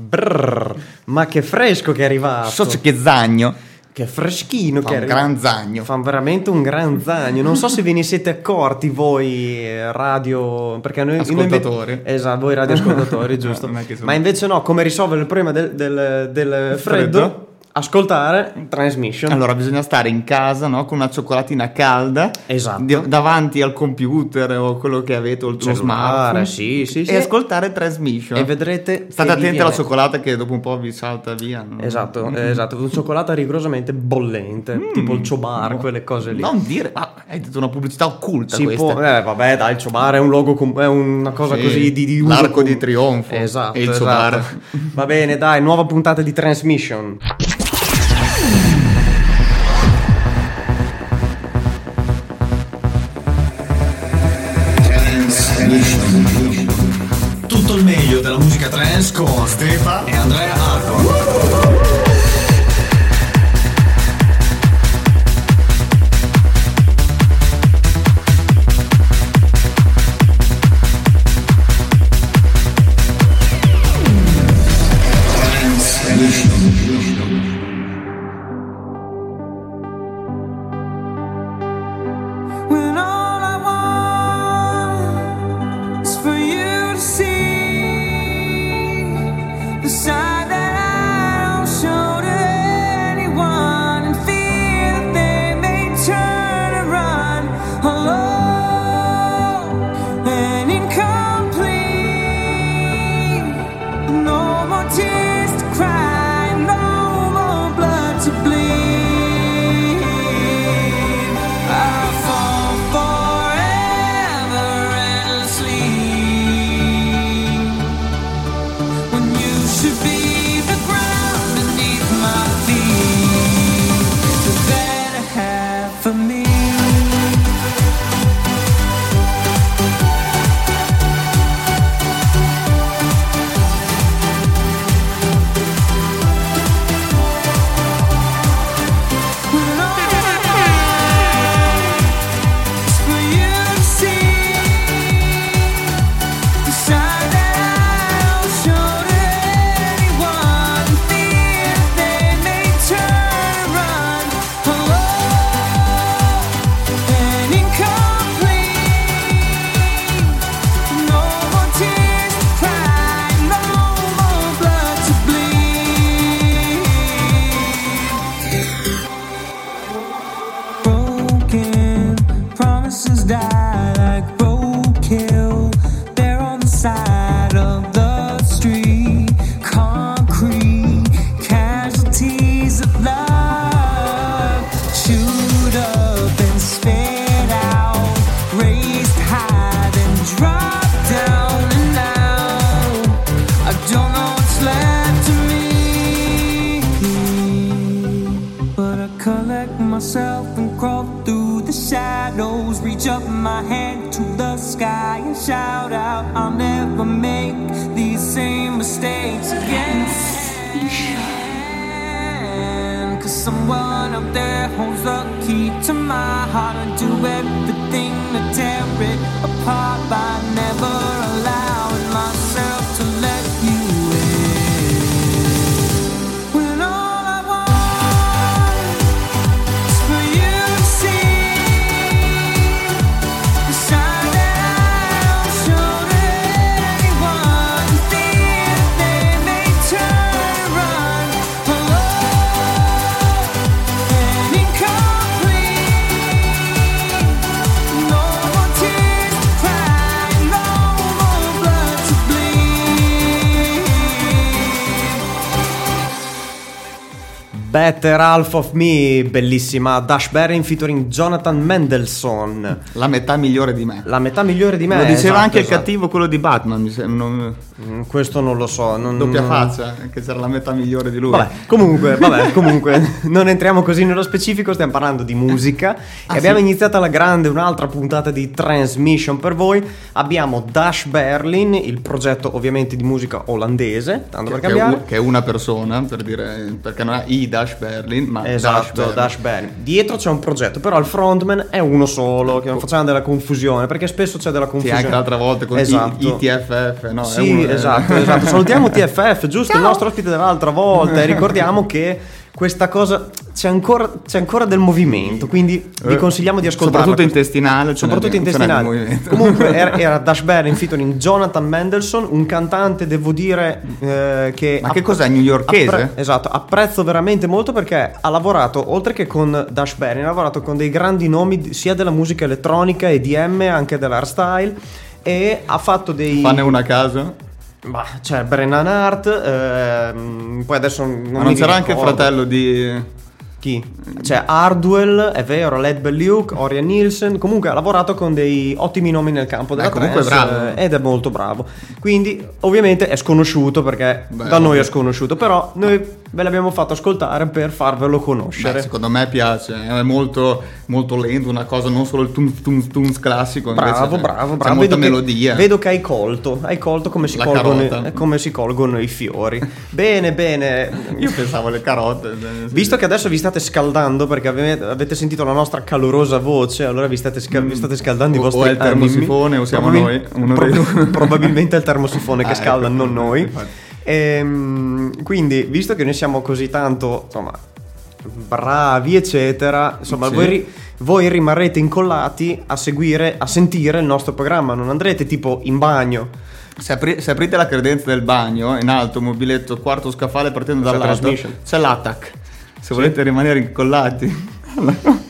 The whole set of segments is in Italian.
Brrr, ma che fresco che è arrivato. So che zagno. Che freschino Fa che un gran zagno. Fa veramente un gran zagno. Non so se ve ne siete accorti voi eh, radio. Perché noi. noi Ascoltatori. esatto, voi radioascoltatori, giusto. Sono- Ma invece no, come risolvere il problema del, del- del freddo? Freddo? Ascoltare transmission. Allora, bisogna stare in casa, no? Con una cioccolattina calda. Esatto. di- davanti al computer o quello che avete, o il tuo smartphone. sì, sì, sì. E ascoltare transmission. E vedrete. State attenti alla cioccolata che dopo un po' vi salta via. no? Esatto, eh, esatto, un cioccolato rigorosamente bollente, tipo il ciobar, quelle cose lì. Non dire, ah, hai detto una pubblicità occulta Si questa. può, eh, vabbè, dai, il ciobar è un logo, com- è una cosa Sì, così di, di l'arco com- di trionfo Esatto, e il esatto. ciobar. Va bene, dai, nuova puntata di Transmission. Musica trance con Better Half of Me, bellissima. Dash Berry featuring Jonathan Mendelssohn. La metà migliore di me. La metà migliore di me. Lo diceva esatto, anche il esatto. cattivo, quello di Batman. Mi sembra, non- Mm, Questo non lo so. Non, doppia faccia, che c'era la metà migliore di lui. Vabbè, comunque, vabbè, comunque, non entriamo così nello specifico, stiamo parlando di musica Ah, e abbiamo sì? iniziato alla grande un'altra puntata di Transmission per voi. Abbiamo Dash Berlin, il progetto ovviamente di musica olandese, tanto per che, è cambiare. che è una persona, per dire, perché non è Ida Dash Berlin, ma Esatto, Berlin. Dash Berlin. Dietro c'è un progetto, però il frontman è uno solo, che non facciamo della confusione, perché spesso c'è della Sì, confusione. anche l'altra volta con esatto. i, ITFF, no? è Sì, uno- è- esatto, esatto. Salutiamo TFF, giusto il nostro ospite dell'altra volta e ricordiamo che questa cosa c'è ancora, c'è ancora del movimento, quindi vi Eh, consigliamo di ascoltarla. Soprattutto intestinale. Soprattutto intestinale. Comunque era, era Dash Berlin featuring Jonathan Mendelssohn, un cantante, devo dire, eh, che... Ma che cos'è, newyorkese? appre- esatto, apprezzo veramente molto perché ha lavorato, oltre che con Dash Berlin, ha lavorato con dei grandi nomi sia della musica elettronica, EDM, anche dell'hardstyle e ha fatto dei... Fanne una a caso? Bah, c'è Brennan Hart, ehm, poi adesso non, non c'era anche il ricordo. fratello di... Chi? C'è Hardwell, è vero, Led Belluc, Orion Nielsen, comunque ha lavorato con dei ottimi nomi nel campo della Eh, trance, bravo. eh, ed è molto bravo. Quindi ovviamente è sconosciuto perché Beh, da noi è sconosciuto, però noi ve l'abbiamo fatto ascoltare per farvelo conoscere. Beh, secondo me piace, è molto, molto lento, una cosa, non solo il tunes tunes tunes classico. Bravo, c'è- bravo, c'è bravo. molta Vedo che- melodia. vedo che hai colto, hai colto come si, colgono, eh, come si colgono i fiori. bene, bene. Io pensavo alle carote. Visto che adesso vi state scaldando perché ave- avete sentito la nostra calorosa voce, allora vi state, sca- vi state scaldando i O- o vostri è il termosifone animi. o siamo Probabil- noi, due. probabilmente è il termosifone che Ah, scalda, ecco, non noi. infatti. Ehm, quindi, visto che noi siamo così tanto, insomma, bravi, eccetera, insomma, Sì. voi, voi rimarrete incollati a seguire, a sentire il nostro programma, non andrete tipo in bagno. Se, apri- se aprite la credenza del bagno, in alto, mobiletto, quarto scaffale partendo dall'alto, c'è l'attack. Se volete rimanere incollati.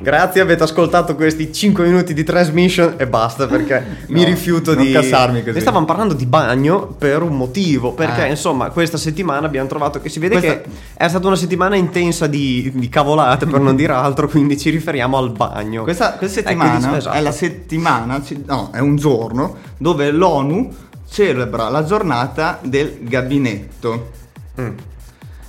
Grazie, avete ascoltato questi 5 minuti di transmission e basta perché mi No, rifiuto non di... cassarmi così. Ne stavamo parlando di bagno per un motivo, perché Ah. insomma questa settimana abbiamo trovato che si vede Questa- che è stata una settimana intensa di, di cavolate per non dire altro, quindi ci riferiamo al bagno. Questa, questa Ecco, settimana dice- esatto. è la settimana, no, è un giorno dove l'ONU celebra la giornata del gabinetto. Mm.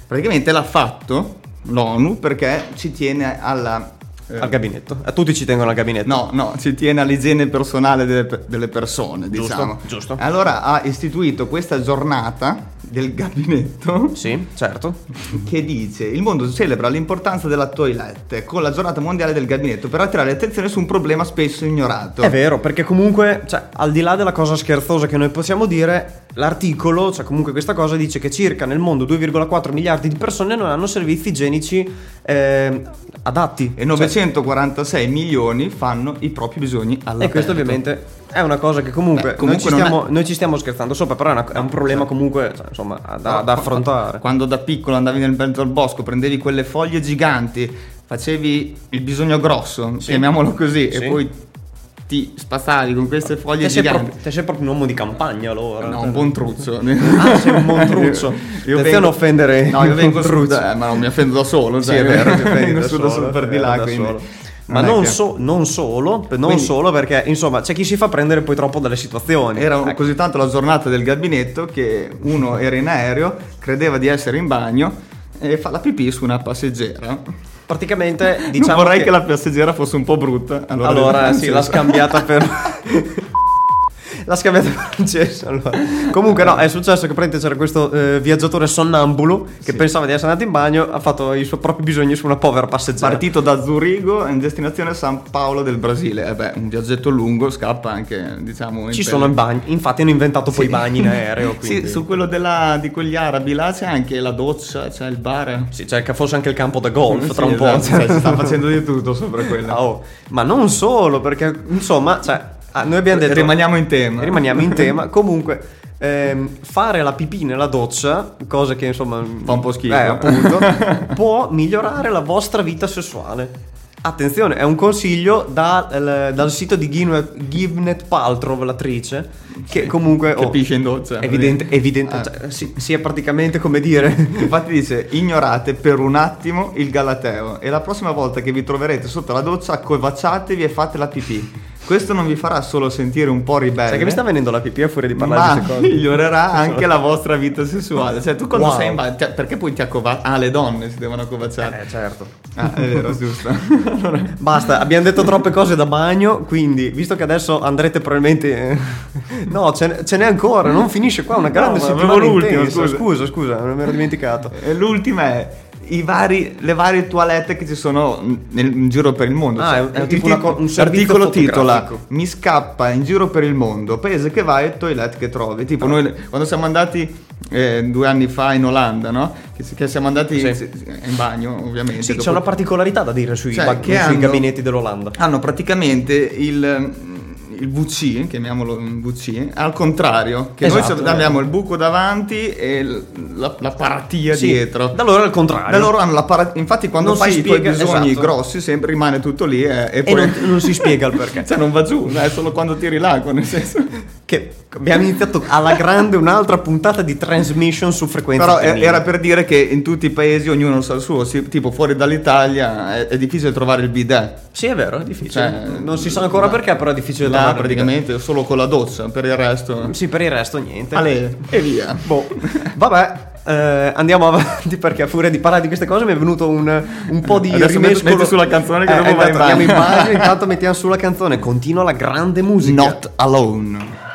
Praticamente l'ha fatto l'ONU perché ci tiene alla... eh, Al gabinetto. A tutti ci tengono al gabinetto. No, no, ci tiene all'igiene personale delle, delle persone, Giusto, diciamo. giusto. Allora ha istituito questa giornata del gabinetto Sì, certo. che dice il mondo celebra l'importanza della toilette con la giornata mondiale del gabinetto per attirare l'attenzione su un problema spesso ignorato. È vero, perché comunque, cioè, al di là della cosa scherzosa che noi possiamo dire, l'articolo, cioè comunque questa cosa dice che circa nel mondo 2,4 miliardi di persone non hanno servizi igienici eh, adatti. E 946 milioni fanno i propri bisogni all'aperto. E questo ovviamente è una cosa che comunque, Beh, comunque noi, ci stiamo, noi ci stiamo scherzando sopra, però è, una- è un problema comunque cioè, insomma da, da affrontare. Quando da piccolo andavi nel mezzo al bosco, prendevi quelle foglie giganti, facevi il bisogno grosso, Sì. chiamiamolo così, Sì. e poi ti spassavi con queste foglie Te sei, giganti. proprio, te sei proprio un uomo di campagna allora. No, un buon truzzo. Ah, sei un montruzzo. Attenzione a offendere No, io vengo un su, eh, ma non mi offendo da solo. Sì, cioè, è vero, ti offendi vengo da solo, solo per è di vero, là. quindi solo. Ma non, che- so- non solo, non Quindi- solo perché insomma c'è chi si fa prendere poi troppo dalle situazioni. Era Ecco. così tanto la giornata del gabinetto che uno era in aereo, credeva di essere in bagno e fa la pipì su una passeggera. Praticamente Non diciamo vorrei che... la passeggera fosse un po' brutta. Allora, Allora sì, l'ha scambiata per... l'ha scambiata francese allora. Comunque no, è successo che praticamente c'era questo eh, viaggiatore sonnambulo che Sì. pensava di essere andato in bagno, ha fatto i suoi propri bisogni su una povera passeggera. Partito da Zurigo in destinazione San Paolo del Brasile. E beh, un viaggetto lungo, scappa anche, diciamo... Ci sono i bagni, infatti hanno inventato poi i Sì. bagni in aereo. Quindi... Sì, su quello della- di quegli arabi là c'è anche la doccia, c'è il bar. Sì, cioè che fosse anche il campo da golf Sì, tra un po'. esatto, cioè, si sta facendo di tutto sopra quella. Ah, oh. Ma non solo, perché insomma, cioè, ah, noi abbiamo detto... Rimaniamo in tema. Rimaniamo in tema. Comunque, ehm, fare la pipì nella doccia, cosa che insomma... Fa un po' schifo. Eh, appunto, può migliorare la vostra vita sessuale. Attenzione, è un consiglio da- dal sito di Gwyneth, Paltrow, l'attrice, che comunque... Oh, pisce in doccia. Evidente, evidente Ah. cioè, sì, sì, è praticamente come dire... Infatti dice ignorate per un attimo il galateo e la prossima volta che vi troverete sotto la doccia accovacciatevi e fate la pipì. Questo non vi farà solo sentire un po' ribelle. Sai che mi sta venendo la pipì a fuori di parlare ma di queste cose. migliorerà anche la vostra vita sessuale. Cioè, tu quando Wow. sei in bagno, cioè, perché poi ti accovacci? Ah, le donne si devono accovacciare. Eh, certo. Ah, è vero, giusto. Basta, abbiamo detto troppe cose da bagno, quindi visto che adesso andrete probabilmente... No, ce n'è, ce n'è ancora, non finisce qua, una grande ma settimana intensa. scusa. Scusa, scusa, me l'ero dimenticato. E l'ultima è vari, le varie toilette che ci sono nel, in giro per il mondo. Ah, Cioè, è è tipo una un L'articolo titola. Mi scappa in giro per il mondo, paese che vai e toilette che trovi. Tipo Ah. noi quando siamo andati eh, due anni fa in Olanda, no? Che, che siamo andati Sì. in bagno, ovviamente. Sì, dopo- c'è una particolarità da dire sui, Cioè, ba- sui hanno- gabinetti dell'Olanda. hanno praticamente il, il VC, chiamiamolo VC, al contrario, che Esatto. noi abbiamo il buco davanti e la, la paratia Sì, dietro. Da loro è il contrario. Da loro hanno la para- infatti quando Non fai si i tuoi spiega- bisogni esatto. grossi sempre rimane tutto lì e, e E poi non, non si spiega il perché. cioè non va giù, è solo quando tiri l'acqua, nel senso. Che abbiamo iniziato alla grande un'altra puntata di transmission su frequenza Però femminile. era per dire che in tutti i paesi ognuno sa il suo, tipo fuori dall'Italia è, è difficile trovare il bidet. Sì, è vero, è difficile. Cioè, non si sa ancora là- perché, però è difficile Là trovare praticamente solo con la doccia, per il resto. Sì, per il resto niente. Ale, e via. Boh. Vabbè. eh, andiamo avanti perché a furia di parlare di queste cose mi è venuto un, un po' di Adesso rimescolo. metti sulla canzone che Eh, dopo esatto, in bagno intanto mettiamo sulla canzone continua la grande musica Not alone.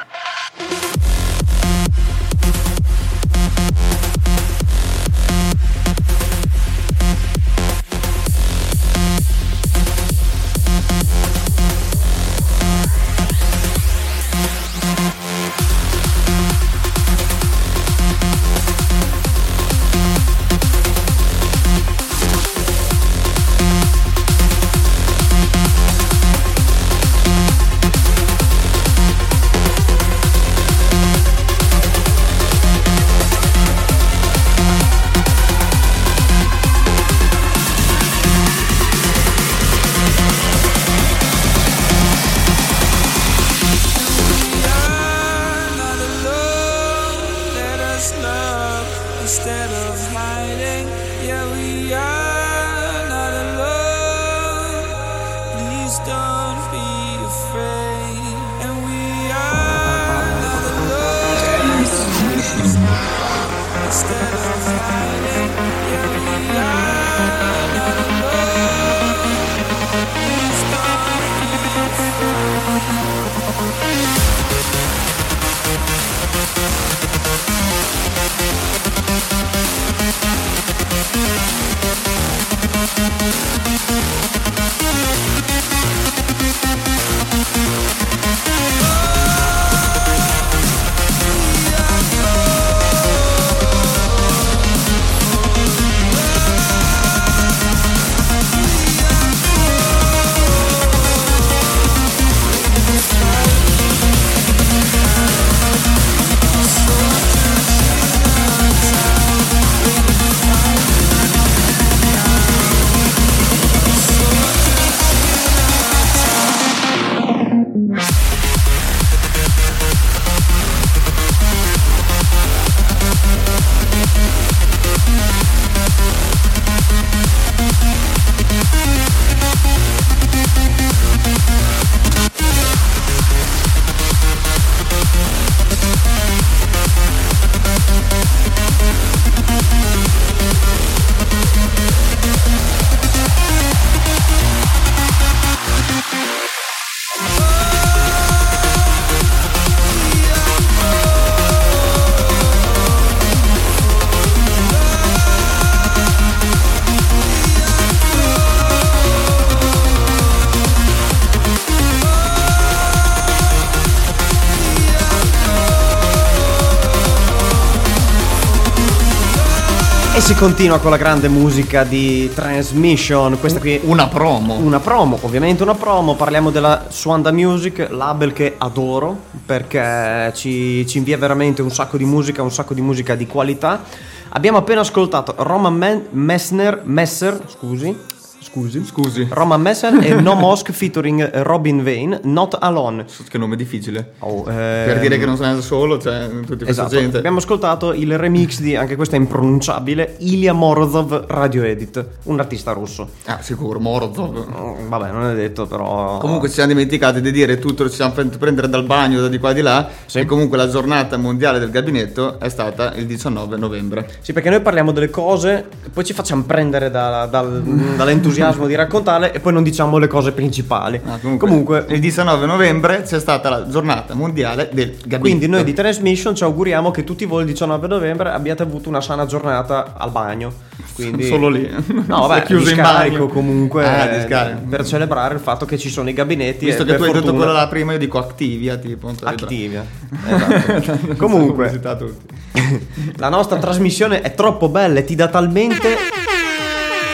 Si continua con la grande musica di transmission questa qui Una promo. una promo, ovviamente una promo, parliamo della Swanda Music, label che adoro perché ci, ci invia veramente un sacco di musica, un sacco di musica di qualità. Abbiamo appena ascoltato Roman Men- Messner, Messer, scusi, Scusi. Scusi. Roman Messer e No Mosque featuring Robin Vane, Not Alone. Che nome difficile. Oh, Per ehm, dire che non sei da solo, cioè, tutta questa Esatto, gente. abbiamo ascoltato il remix di, anche questo è impronunciabile, Ilya Morozov Radio Edit, un artista russo. Ah, sicuro, Morozov. Mm, Vabbè, non è detto, però... Comunque ci siamo dimenticati di dire tutto, ci siamo fatto prendere dal bagno da di qua e di là. Sì. E comunque la giornata mondiale del gabinetto è stata il 19 novembre. Sì, perché noi parliamo delle cose, poi ci facciamo prendere da- dal- dall'entusiasmo di raccontarle e poi non diciamo le cose principali. Ah, comunque, comunque, il 19 novembre c'è stata la giornata mondiale del gabinetto. quindi noi di Transmission ci auguriamo che tutti voi il 19 novembre abbiate avuto una sana giornata al bagno. Quindi... Solo lì. No, vabbè, chiuso in bagno. comunque Ah, eh, per celebrare il fatto che ci sono i gabinetti Visto che tu hai detto quello là prima, io dico Activia, tipo. Activia. Esatto. Comunque, la nostra trasmissione è troppo bella e ti dà talmente.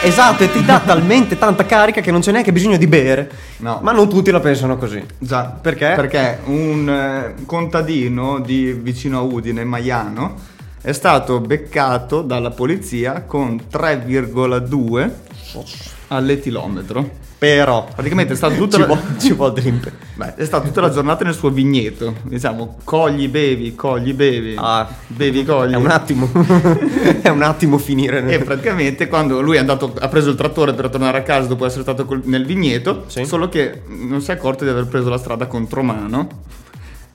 Esatto, e ti dà talmente tanta carica che non c'è neanche bisogno di bere. No. Ma non tutti la pensano così. Già, Perché? Perché un eh, contadino di vicino a Udine, Maiano, è stato beccato dalla polizia con 3,2 all'etilometro. Però. Praticamente è stato tutta Ci la... Beh, è stata tutta la giornata nel suo vigneto. Diciamo, cogli, bevi, cogli, bevi. Ah. bevi, cogli. È un attimo. è un attimo finire. E praticamente quando lui è andato, ha preso il trattore per tornare a casa dopo essere stato col- nel vigneto, Sì. solo che non si è accorto di aver preso la strada contromano.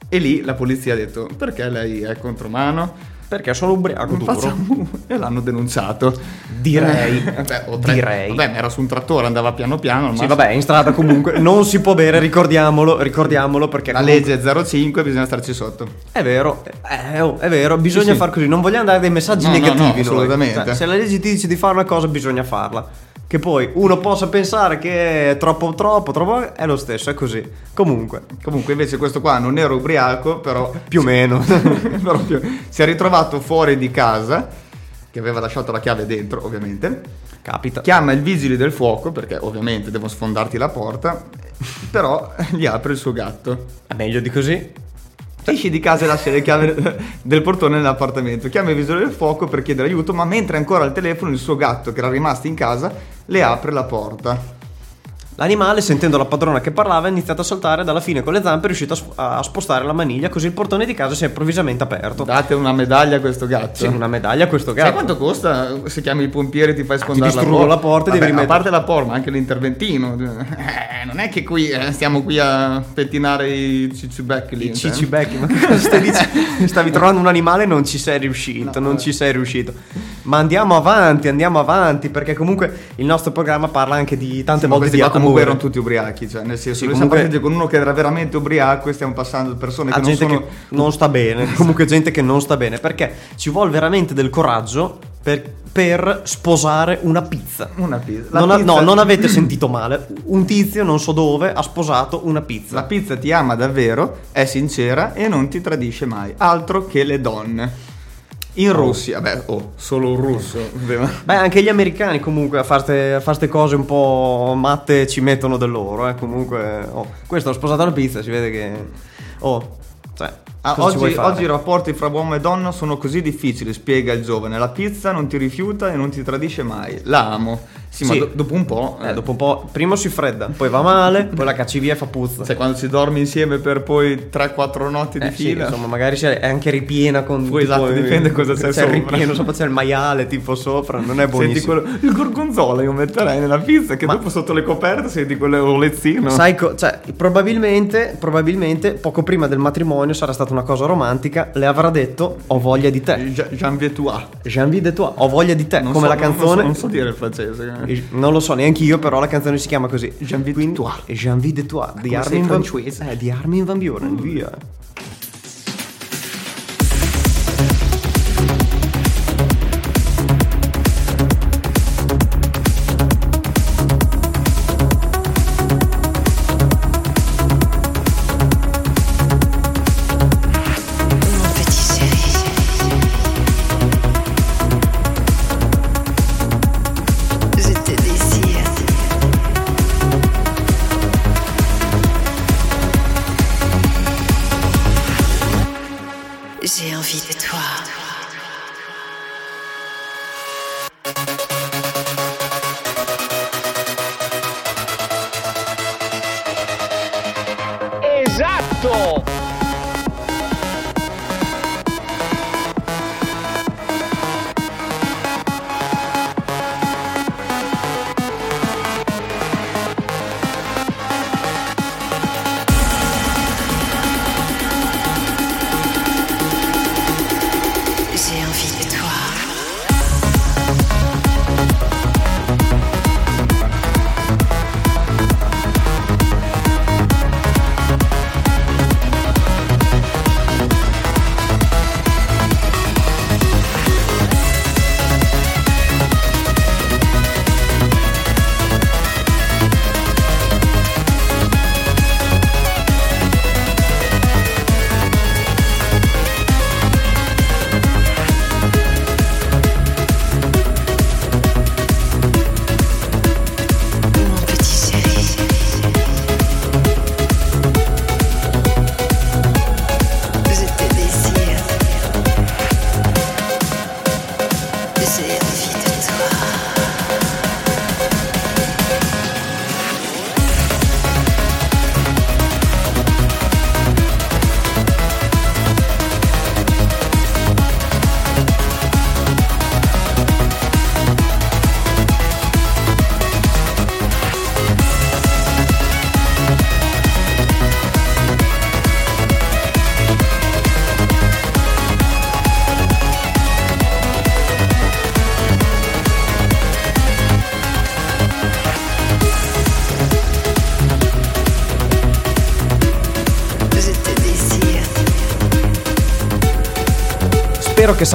E lì la polizia ha detto: Perché lei è contromano? Perché sono ubriaco duro. Facciamo- E l'hanno denunciato. Direi. Eh, vabbè, o tre- Direi. Vabbè, era su un trattore, andava piano piano. Sì, vabbè, in strada comunque non si può bere, ricordiamolo, ricordiamolo perché La comunque- legge è 05, bisogna starci sotto. È vero, è, oh, è vero, bisogna Sì, sì. far così, non vogliamo dare dei messaggi No, no, negativi. no, noi. assolutamente. Cioè, se la legge ti dice di fare una cosa, bisogna farla. Che poi uno possa pensare che è troppo, troppo, troppo, è lo stesso, è così. Comunque, Comunque, invece, questo qua non era ubriaco, però più o meno. Però più- si è ritrovato fuori di casa, che aveva lasciato la chiave dentro, ovviamente. Capita. Chiama il vigili del fuoco, perché ovviamente devono sfondarti la porta, però gli apre il suo gatto. È meglio di così. Esci di casa e lascia le chiavi del portone nell'appartamento. Chiama il vigile del fuoco per chiedere aiuto, ma mentre è ancora al telefono il suo gatto, che era rimasto in casa, le apre la porta. L'animale, sentendo la padrona che parlava, ha iniziato a saltare dalla fine con le zampe è riuscito a, sp- a spostare la maniglia, così il portone di casa si è improvvisamente aperto. Date una medaglia a questo gatto. Sì, una medaglia a questo Sai gatto. quanto costa se chiami i pompieri e ti fai sfondare la porta? la porta e devi Vabbè, rimettere- A parte la porta, ma anche l'interventino. Eh, non è che qui eh, stiamo qui a pettinare i cicibecchi lì. I cioè. cicibecchi, ma cosa stai dicendo? Stavi trovando un animale e non ci sei riuscito, non ci sei riuscito. Ma andiamo avanti, andiamo avanti, perché comunque il nostro programma parla anche di tante Ma volte di qua comunque erano tutti ubriachi, cioè nel senso, Sì, noi comunque- siamo partiti con uno che era veramente ubriaco e stiamo passando persone che a non gente sono che non sta bene, comunque gente che non sta bene, perché ci vuole veramente del coraggio per, per sposare una pizza. una pizza. Non ha- pizza- no, non avete sentito male. Un tizio, non so dove, ha sposato una pizza. La pizza ti ama davvero, è sincera e non ti tradisce mai, altro che le donne. In Russia, beh, oh, solo un russo. Beh, anche gli americani comunque a fare queste cose un po' matte ci mettono del loro, eh. Comunque, oh, questo ha sposato la pizza, si vede che... Oh, cioè... Ah, oggi, oggi i rapporti fra uomo e donna sono così difficili, spiega il giovane. La pizza non ti rifiuta e non ti tradisce mai. La amo. Sì, ma Sì. do- dopo un po'. Eh, dopo un po', prima si fredda, poi va male, poi la cacci via e fa puzza. Sai, quando si dorme insieme per poi 3-4 notti di Eh, sì, fila. insomma, magari è anche ripiena con. Poi, esatto, dipende cosa c'è c'è sopra. ripieno, sopra c'è il maiale tipo sopra, non è Senti buonissimo. quello, il gorgonzola io metterei nella pizza che Ma- dopo sotto le coperte senti quelle olezzino. Sai, co- cioè, probabilmente, probabilmente poco prima del matrimonio sarà stata una cosa romantica. Le avrà detto: Ho voglia di te. Jean- Jean Vietois. De toi. Ho voglia di te. Non Come so- la canzone. Non so, non so dire il francese. Non lo so neanche io, però la canzone si chiama così. J'ai envie de toi. J'ai envie de toi. Di Armin Van. Eh, di Armin Van Buren, via.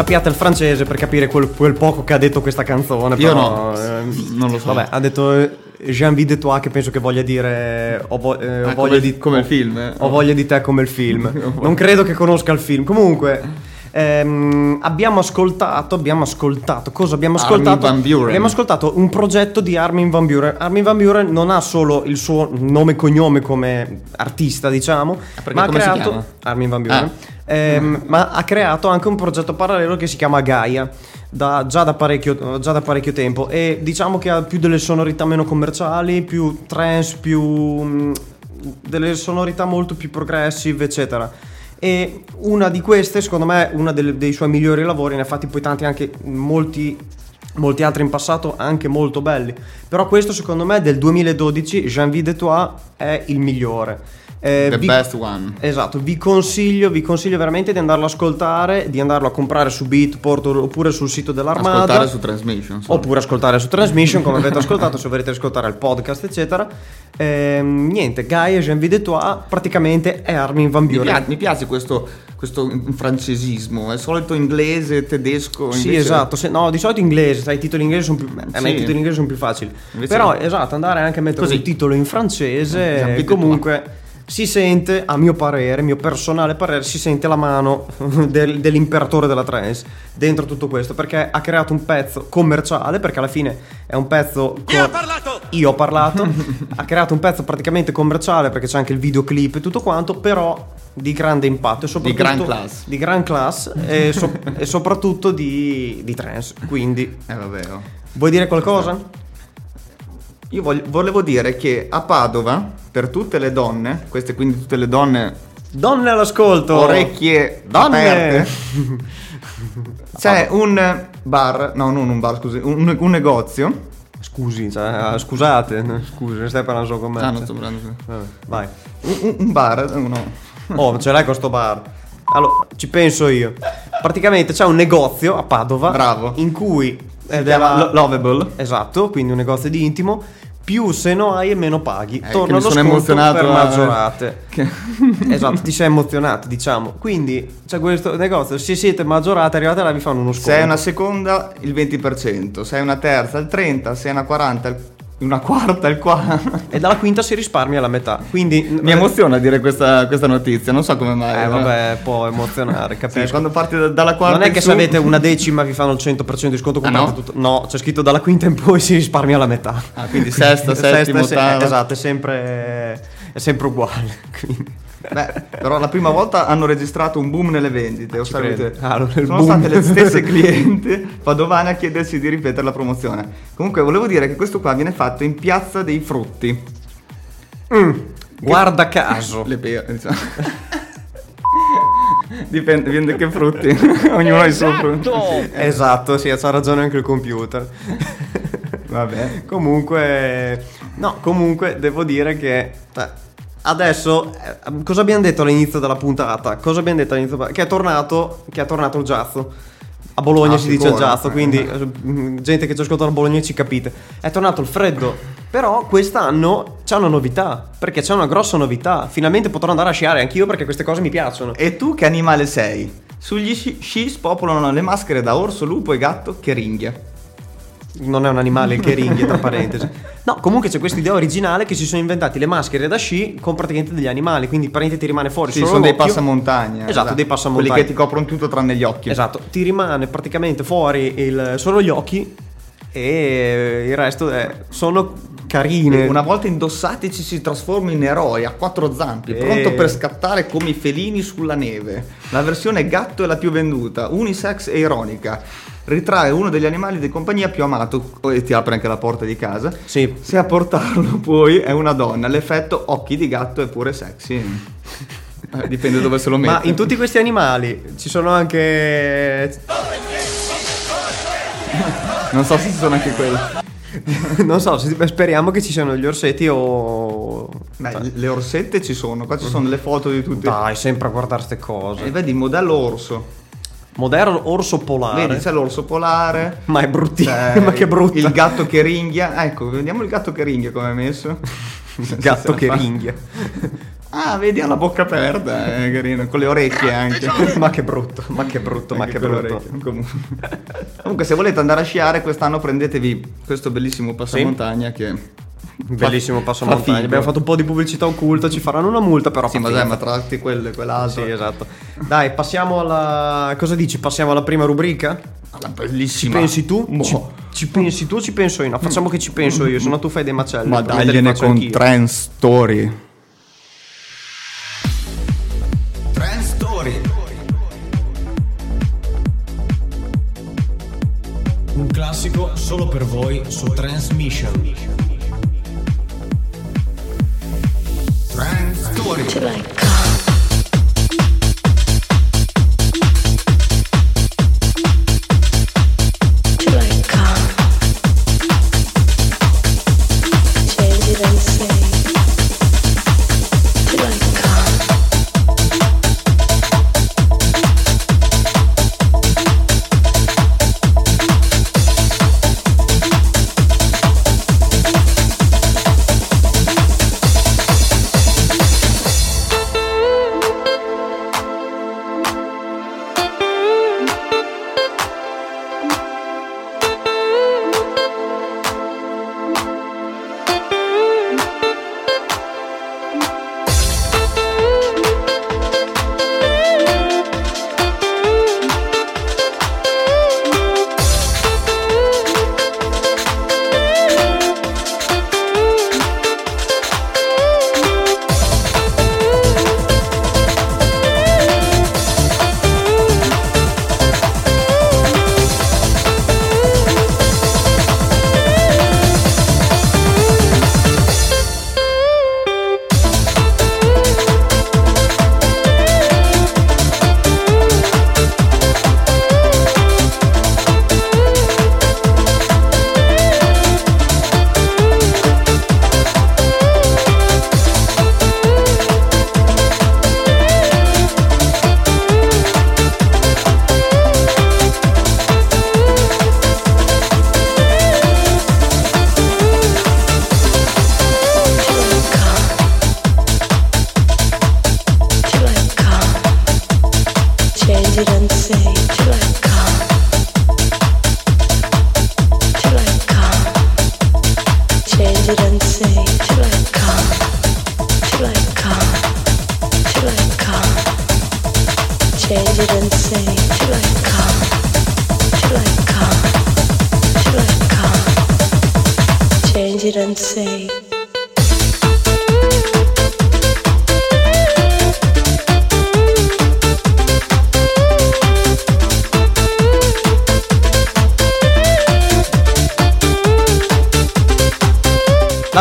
Sappiate il francese per capire quel, quel poco che ha detto questa canzone. Io però, no, ehm, non lo so. Vabbè, ha detto eh, J'ai envie de toi, che penso che voglia dire ho, vo- eh, ho Ah, voglia come, di come il film. eh. Ho voglia di te come il film. Non credo che conosca il film. Comunque, ehm, abbiamo ascoltato. Abbiamo ascoltato. Cosa abbiamo Armin ascoltato? van Buren. Abbiamo ascoltato un progetto di Armin Van Buren. Armin Van Buren non ha solo il suo nome e cognome come artista, diciamo, perché ma ha creato. Armin Van Buren. Ah. Ehm, ma ha creato anche un progetto parallelo che si chiama Gaia. da- già, da già da parecchio tempo e diciamo che ha più delle sonorità meno commerciali, più trance, più mh, delle sonorità molto più progressive, eccetera. E una di queste, secondo me, uno dei suoi migliori lavori, ne ha fatti poi tanti anche molti, molti altri in passato, anche molto belli. Però questo, secondo me, del 2012, Jean Vide Toi, è il migliore. Eh, The vi- best one. Esatto, vi consiglio, vi consiglio veramente di andarlo a ascoltare, di andarlo a comprare su Beatport oppure sul sito dell'Armada. Ascoltare su Transmission. insomma. Oppure ascoltare su Transmission, come avete ascoltato, se volete ascoltare il podcast, eccetera. Ehm, niente, Guy e Jean Vide Toi praticamente è Armin Van Mi, Buren. pia- mi piace questo, questo francesismo, è solito inglese, tedesco. Sì, invece- esatto. se- no, di solito inglese, sai, i titoli inglesi sono più. Me Sì. i titoli inglesi sono più facili. Invece Però, no. esatto, andare anche a mettere Così. un titolo in francese. Capite comunque. Si sente, a mio parere, mio personale parere, si sente la mano del- dell'imperatore della trance dentro tutto questo perché ha creato un pezzo commerciale perché alla fine è un pezzo co- io ho parlato io ho parlato ha creato un pezzo praticamente commerciale perché c'è anche il videoclip e tutto quanto però di grande impatto e soprattutto gran class. di gran class e, so- e soprattutto di, di trance quindi Eh vabbè. oh. vuoi dire qualcosa? Io voglio- volevo dire che a Padova, per tutte le donne, queste quindi tutte le donne donne all'ascolto orecchie Donne! aperte, c'è un bar, no non un bar scusi, un, un negozio. scusi cioè, scusate scusi stai parlando solo con me Ah, non sto parlando. Vabbè, vai Un, un- bar, uno. Oh, ce l'hai questo bar? Allora, ci penso io. Praticamente c'è un negozio a Padova. Bravo. In cui. Ed la- Lo- Lovable. Esatto, quindi un negozio di intimo. Più se no hai e meno paghi. Eh, Torna che mi lo sono emozionato, per eh. maggiorate. Che- esatto, ti sei emozionato, diciamo. Quindi c'è questo negozio. Se siete maggiorate, arrivate là vi fanno uno sconto. Se è una seconda il 20%, se è una terza il 30%, se è una quaranta il- una quarta il 40%. E dalla quinta si risparmia la metà. Quindi. Mi emoziona dire questa, questa notizia, non so come mai. Eh, vabbè, può emozionare, capisco. quando parti da- dalla quarta Non è che su- se avete una decima vi fanno il 100% di sconto Ah, comprate no? tutto. No, c'è scritto dalla quinta in poi si risparmia la metà. Ah, quindi sesta, settimo, è se- ottava. Esatto, è sempre, è sempre uguale. Quindi. Beh, però la prima volta hanno registrato un boom nelle vendite. Ah, allora il sono boom. state le stesse clienti padovane a chiedersi di ripetere la promozione. Comunque, volevo dire che questo qua viene fatto in Piazza dei Frutti. Guarda caso. Le pere, diciamo. Dipende, dipende che frutti. Ognuno ha il suo frutto. Esatto, sì, c'ha ragione anche il computer. Vabbè. comunque, no, comunque devo dire che adesso eh, cosa abbiamo detto all'inizio della puntata? Cosa abbiamo detto all'inizio? Che è tornato, che è tornato il giazzo. A Bologna Ah, si dice sicuro. giazzo, quindi eh, mm, gente che ci ascolta da Bologna ci capite. È tornato il freddo, però quest'anno c'è una novità, perché c'è una grossa novità. Finalmente potrò andare a sciare anch'io perché queste cose mi piacciono. E tu che animale sei? Sugli sci, sci spopolano le maschere da orso, lupo e gatto che ringhia. Non è un animale che ringhia, tra parentesi. No, comunque c'è questa idea originale che si sono inventati le maschere da sci con praticamente degli animali, quindi praticamente ti rimane fuori Sì, solo sono dei l'occhio. passamontagna. Esatto, dei passamontagna. Quelli che ti coprono tutto tranne gli occhi. Esatto, ti rimane praticamente fuori il- solo gli occhi e il resto è- sono carine. E Una volta indossati ci si trasforma in eroi a quattro zampe, Eh. pronto per scattare come i felini sulla neve. La versione gatto è la più venduta, unisex e ironica. Ritrae uno degli animali di compagnia più amato e ti apre anche la porta di casa. Sì, Se a portarlo poi è una donna, l'effetto occhi di gatto è pure sexy. Eh, dipende dove se lo metti. ma in tutti questi animali ci sono anche... Non so se ci sono anche quelli. non so, speriamo che ci siano gli orsetti o... Beh, le orsette ci sono, qua ci sono delle foto di tutti. Dai, sempre a guardare queste cose. E vedi, modello orso. Moderno orso polare. Vedi, c'è l'orso polare. Ma è bruttino, ma che brutto. Il gatto che ringhia. Ecco, vediamo il gatto che ringhia come è messo. Il gatto che Fa- ringhia. Ah, vedi, ha la bocca aperta, è carino, con le orecchie anche. ma che brutto, ma che brutto, ma Anche che con le brutto. Comunque. Comunque, se volete andare a sciare quest'anno, prendetevi questo bellissimo passamontagna che. Bellissimo passo fa montagna. figo. Abbiamo fatto un po' di pubblicità occulta, ci faranno una multa, però Sì, ma dai, ma tratti quelle, quell'altro. Sì, esatto. Dai, passiamo alla. Cosa dici? Passiamo alla prima rubrica? Alla Ci bellissima. pensi tu? Boh. Ci, ci pensi tu o ci penso io? No, facciamo che ci penso io, se no tu fai dei macelli. Ma dagliene con anch'io. Trend Story. Trend Story. Un classico solo per voi su Transmission. Story. till I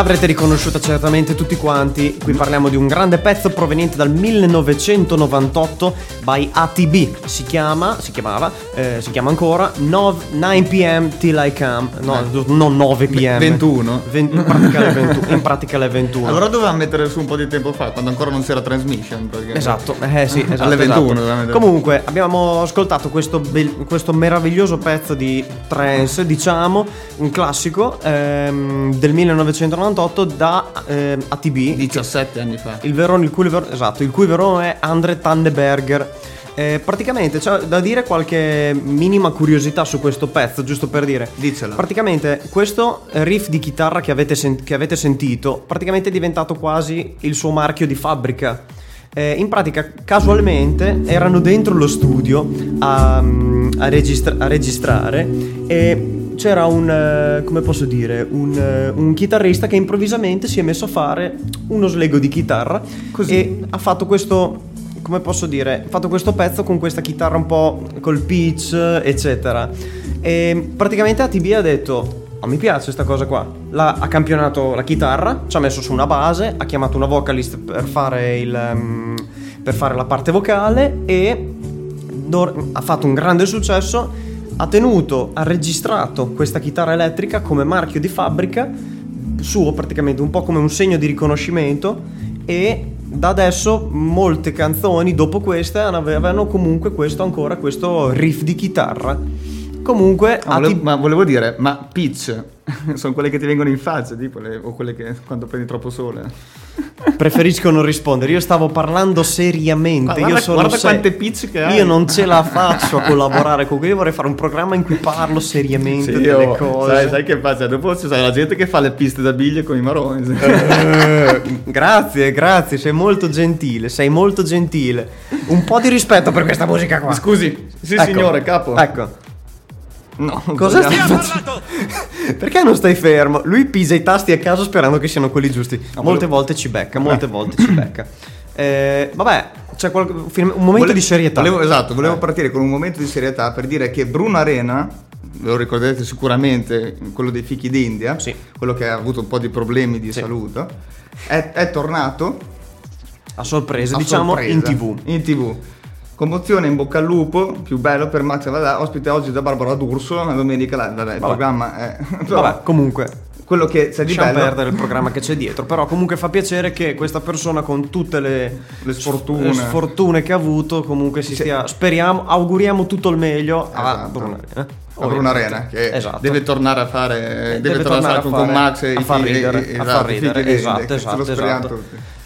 L'avrete riconosciuta certamente tutti quanti. Qui parliamo di un grande pezzo proveniente dal 1998 by ATB. Si chiama, si chiamava, eh, si chiama ancora nov- 9 pm till I come. No, non 9 pm. 21. Ven- in, pratica le 21 in pratica le 21. Allora doveva mettere su un po' di tempo fa, quando ancora non c'era transmission. Esatto, eh sì, esatto. Alle 21 esatto. Comunque, abbiamo ascoltato questo, bel- questo meraviglioso pezzo di trance, diciamo, un classico ehm, del 1998 da ehm, ATB. 17 anni fa. Il verone, il cui esatto, il cui verone è Andre Tanneberger. Eh, praticamente c'è da dire qualche minima curiosità su questo pezzo, giusto per dire. Dicela. Praticamente questo riff di chitarra che avete, sen- che avete sentito, praticamente è diventato quasi il suo marchio di fabbrica. Eh, in pratica, casualmente, erano dentro lo studio a, a registra- a registrare e c'era un, eh, come posso dire, un, eh, un chitarrista che improvvisamente si è messo a fare uno slego di chitarra Così. e ha fatto questo, come posso dire, fatto questo pezzo con questa chitarra un po' col pitch, eccetera. E praticamente ATB ha detto, "Oh, mi piace questa cosa qua. La- ha campionato la chitarra, ci ha messo su una base, ha chiamato una vocalist per fare, il, ehm, per fare la parte vocale e dor- ha fatto un grande successo. Ha tenuto, ha registrato questa chitarra elettrica come marchio di fabbrica suo praticamente un po' come un segno di riconoscimento e da adesso molte canzoni dopo queste avevano comunque questo ancora questo riff di chitarra comunque Ah, volevo- ATB ma volevo dire, ma pitch sono quelle che ti vengono in faccia, tipo, le- o quelle che quando prendi troppo sole. Preferisco non rispondere io stavo parlando seriamente Guarda- io sono guarda se- quante pitch che hai. io non ce la faccio a collaborare con io vorrei fare un programma in cui parlo seriamente Sì, delle cose Sai, sai che faccia? Dopo sarà la gente che fa le piste da biglie con i maroni. Eh, grazie, grazie, sei molto gentile, sei molto gentile. Un po' di rispetto per questa musica qua. Scusi, sì Ecco, signore, capo. Ecco, No, cosa stai facendo? Perché non stai fermo? Lui pisa i tasti a caso sperando che siano quelli giusti. molte volevo- volte ci becca, molte volte ci becca. Eh, vabbè, c'è qual- un momento Vole- di serietà. volevo- esatto, volevo Eh. partire con un momento di serietà per dire che Bruno Arena, lo ricorderete sicuramente, quello dei fichi d'India, Sì. quello che ha avuto un po' di problemi di Sì. salute, è, è tornato A sorpresa, a diciamo sorpresa, in tv. In tv. Commozione in bocca al lupo, più bello per Max Vallà, ospite oggi da Barbara D'Urso, la domenica, la- vabbè, il programma è... però Vabbè, comunque, quello che c'è di lasciamo bello... perdere il programma che c'è dietro. Però comunque fa piacere che questa persona con tutte le, Le sfortune. le sfortune che ha avuto comunque si stia... Speriamo, auguriamo tutto il meglio a Esatto. Bruno Arena. a Bruno Arena che Esatto. deve tornare a fare deve, tornare a fare con, Max e a far ridere, a esatto, esatto, esatto, esatto.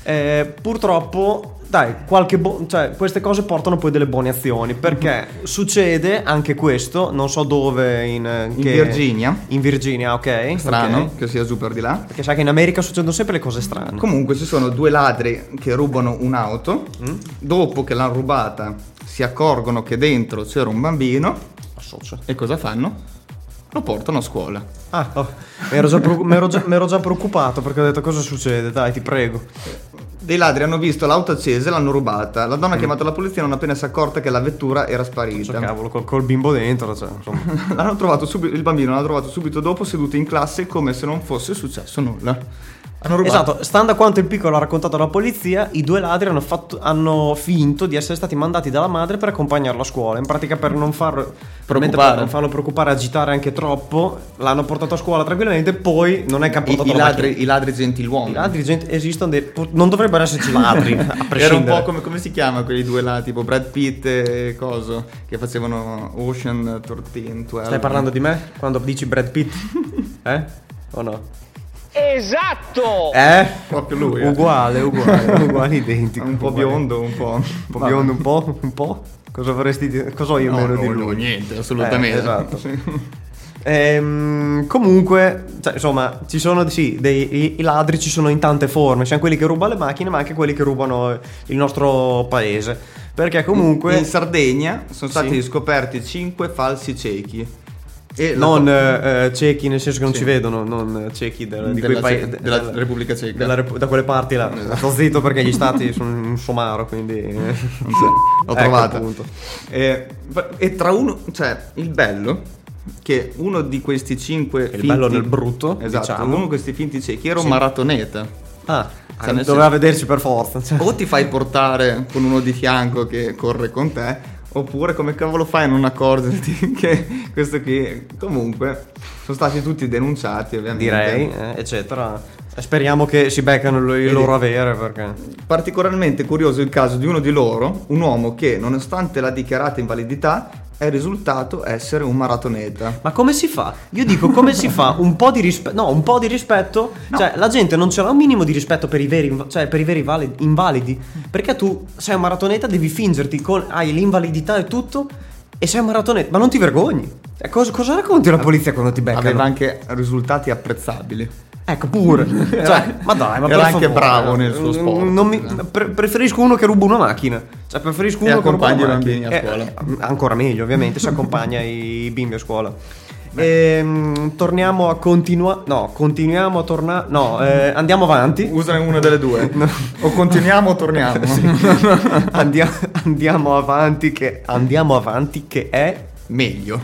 Eh, purtroppo, dai, qualche bo- cioè, queste cose portano poi delle buone azioni perché succede anche questo, non so dove, in, eh, In che- Virginia. In Virginia, ok. strano ok. che sia giù per di là Perché sai che in America succedono sempre le cose strane. comunque ci sono due ladri che rubano un'auto Mm? dopo che l'hanno rubata si accorgono che dentro c'era un bambino Associo. e cosa fanno? Lo portano a scuola Ah, oh, mi ero ero già- mi ero già preoccupato perché ho detto cosa succede, dai, ti prego. dei ladri hanno visto l'auto accesa e l'hanno rubata la Mm. donna ha chiamato la polizia non appena si è accorta che la vettura era Cioè, sparita cavolo, col, col bimbo dentro, cioè, insomma. L'hanno trovato subito, il bambino l'hanno trovato subito dopo seduto in classe come se non fosse successo nulla. Hanno rubato. Esatto, stando a quanto il piccolo ha raccontato alla polizia, i due ladri hanno, fatto- hanno finto di essere stati mandati dalla madre per accompagnarlo a scuola. In pratica per non farlo probabilmente per non farlo preoccupare, agitare anche troppo, l'hanno portato a scuola tranquillamente, poi non è I, capitato i la ladri. I ladri gentiluomini. I ladri, gente, esistono dei, non dovrebbero esserci ladri, a Era un po' come, come si chiama quelli due là, tipo Brad Pitt e Coso, che facevano Ocean 13, 12. Stai parlando di me quando dici Brad Pitt? Eh? O no? Esatto! Eh? Proprio lui. eh. Uguale, uguale, uguale identico. Un po' uguale. biondo, un po'. Un po' biondo, un po', un po'. Cosa vorresti dire? Cosa ho io No, meno no, di no, lui? niente, assolutamente. Eh, esatto. Ehm, comunque, cioè, insomma, ci sono sì, dei, i, i ladri ci sono in tante forme, siamo quelli che rubano le macchine, ma anche quelli che rubano il nostro paese. Perché comunque In Sardegna sono stati Sì. scoperti 5 falsi ciechi. E non eh, eh, ciechi nel senso che non Sì. ci vedono, non ciechi del- di Della Ce- paesi della Repubblica Ceca. della Repu- da quelle parti là. Sto zitto perché gli stati sono un somaro, quindi eh. L'ho Ecco, trovata. appunto. E, e tra uno, cioè, il bello che uno di questi cinque Il bello nel brutto, esatto, diciamo. uno di questi finti ciechi era un Sì. maratoneta. Ah, Cioè, nel doveva senso- vederci per forza. cioè. O ti fai portare con uno di fianco che corre con te, oppure come cavolo fai a non accorgerti che questo qui comunque sono stati tutti denunciati ovviamente. direi, eh, eccetera. Speriamo che si beccano il il loro avere perché... Particolarmente curioso il caso di uno di loro, un uomo che nonostante la dichiarata invalidità è risultato essere un maratoneta. Ma come si fa? Io dico come si fa un po' di rispetto. No, un po' di rispetto. Cioè, la gente non ce l'ha un minimo di rispetto per i veri, inv- cioè, per i veri vali- invalidi. Perché tu sei un maratoneta, devi fingerti con. hai l'invalidità e tutto. E sei un maratoneta. Ma non ti vergogni. Cioè, cosa, cosa racconti alla polizia quando ti beccano? Aveva anche risultati apprezzabili. Ecco pure. cioè, ma dai, ma Era anche favore. bravo nel suo sport. Non mi- pre- preferisco uno che ruba una macchina. Cioè, preferisco E uno che ruba accompagna i bambini a Eh, scuola. eh, ancora meglio, ovviamente, se accompagna i bimbi a scuola. Ehm, torniamo a continuare. No, continuiamo a tornare. No, eh, andiamo avanti. Usane una delle due. O continuiamo o torniamo. Andia- andiamo avanti. Che andiamo avanti, che è. Meglio.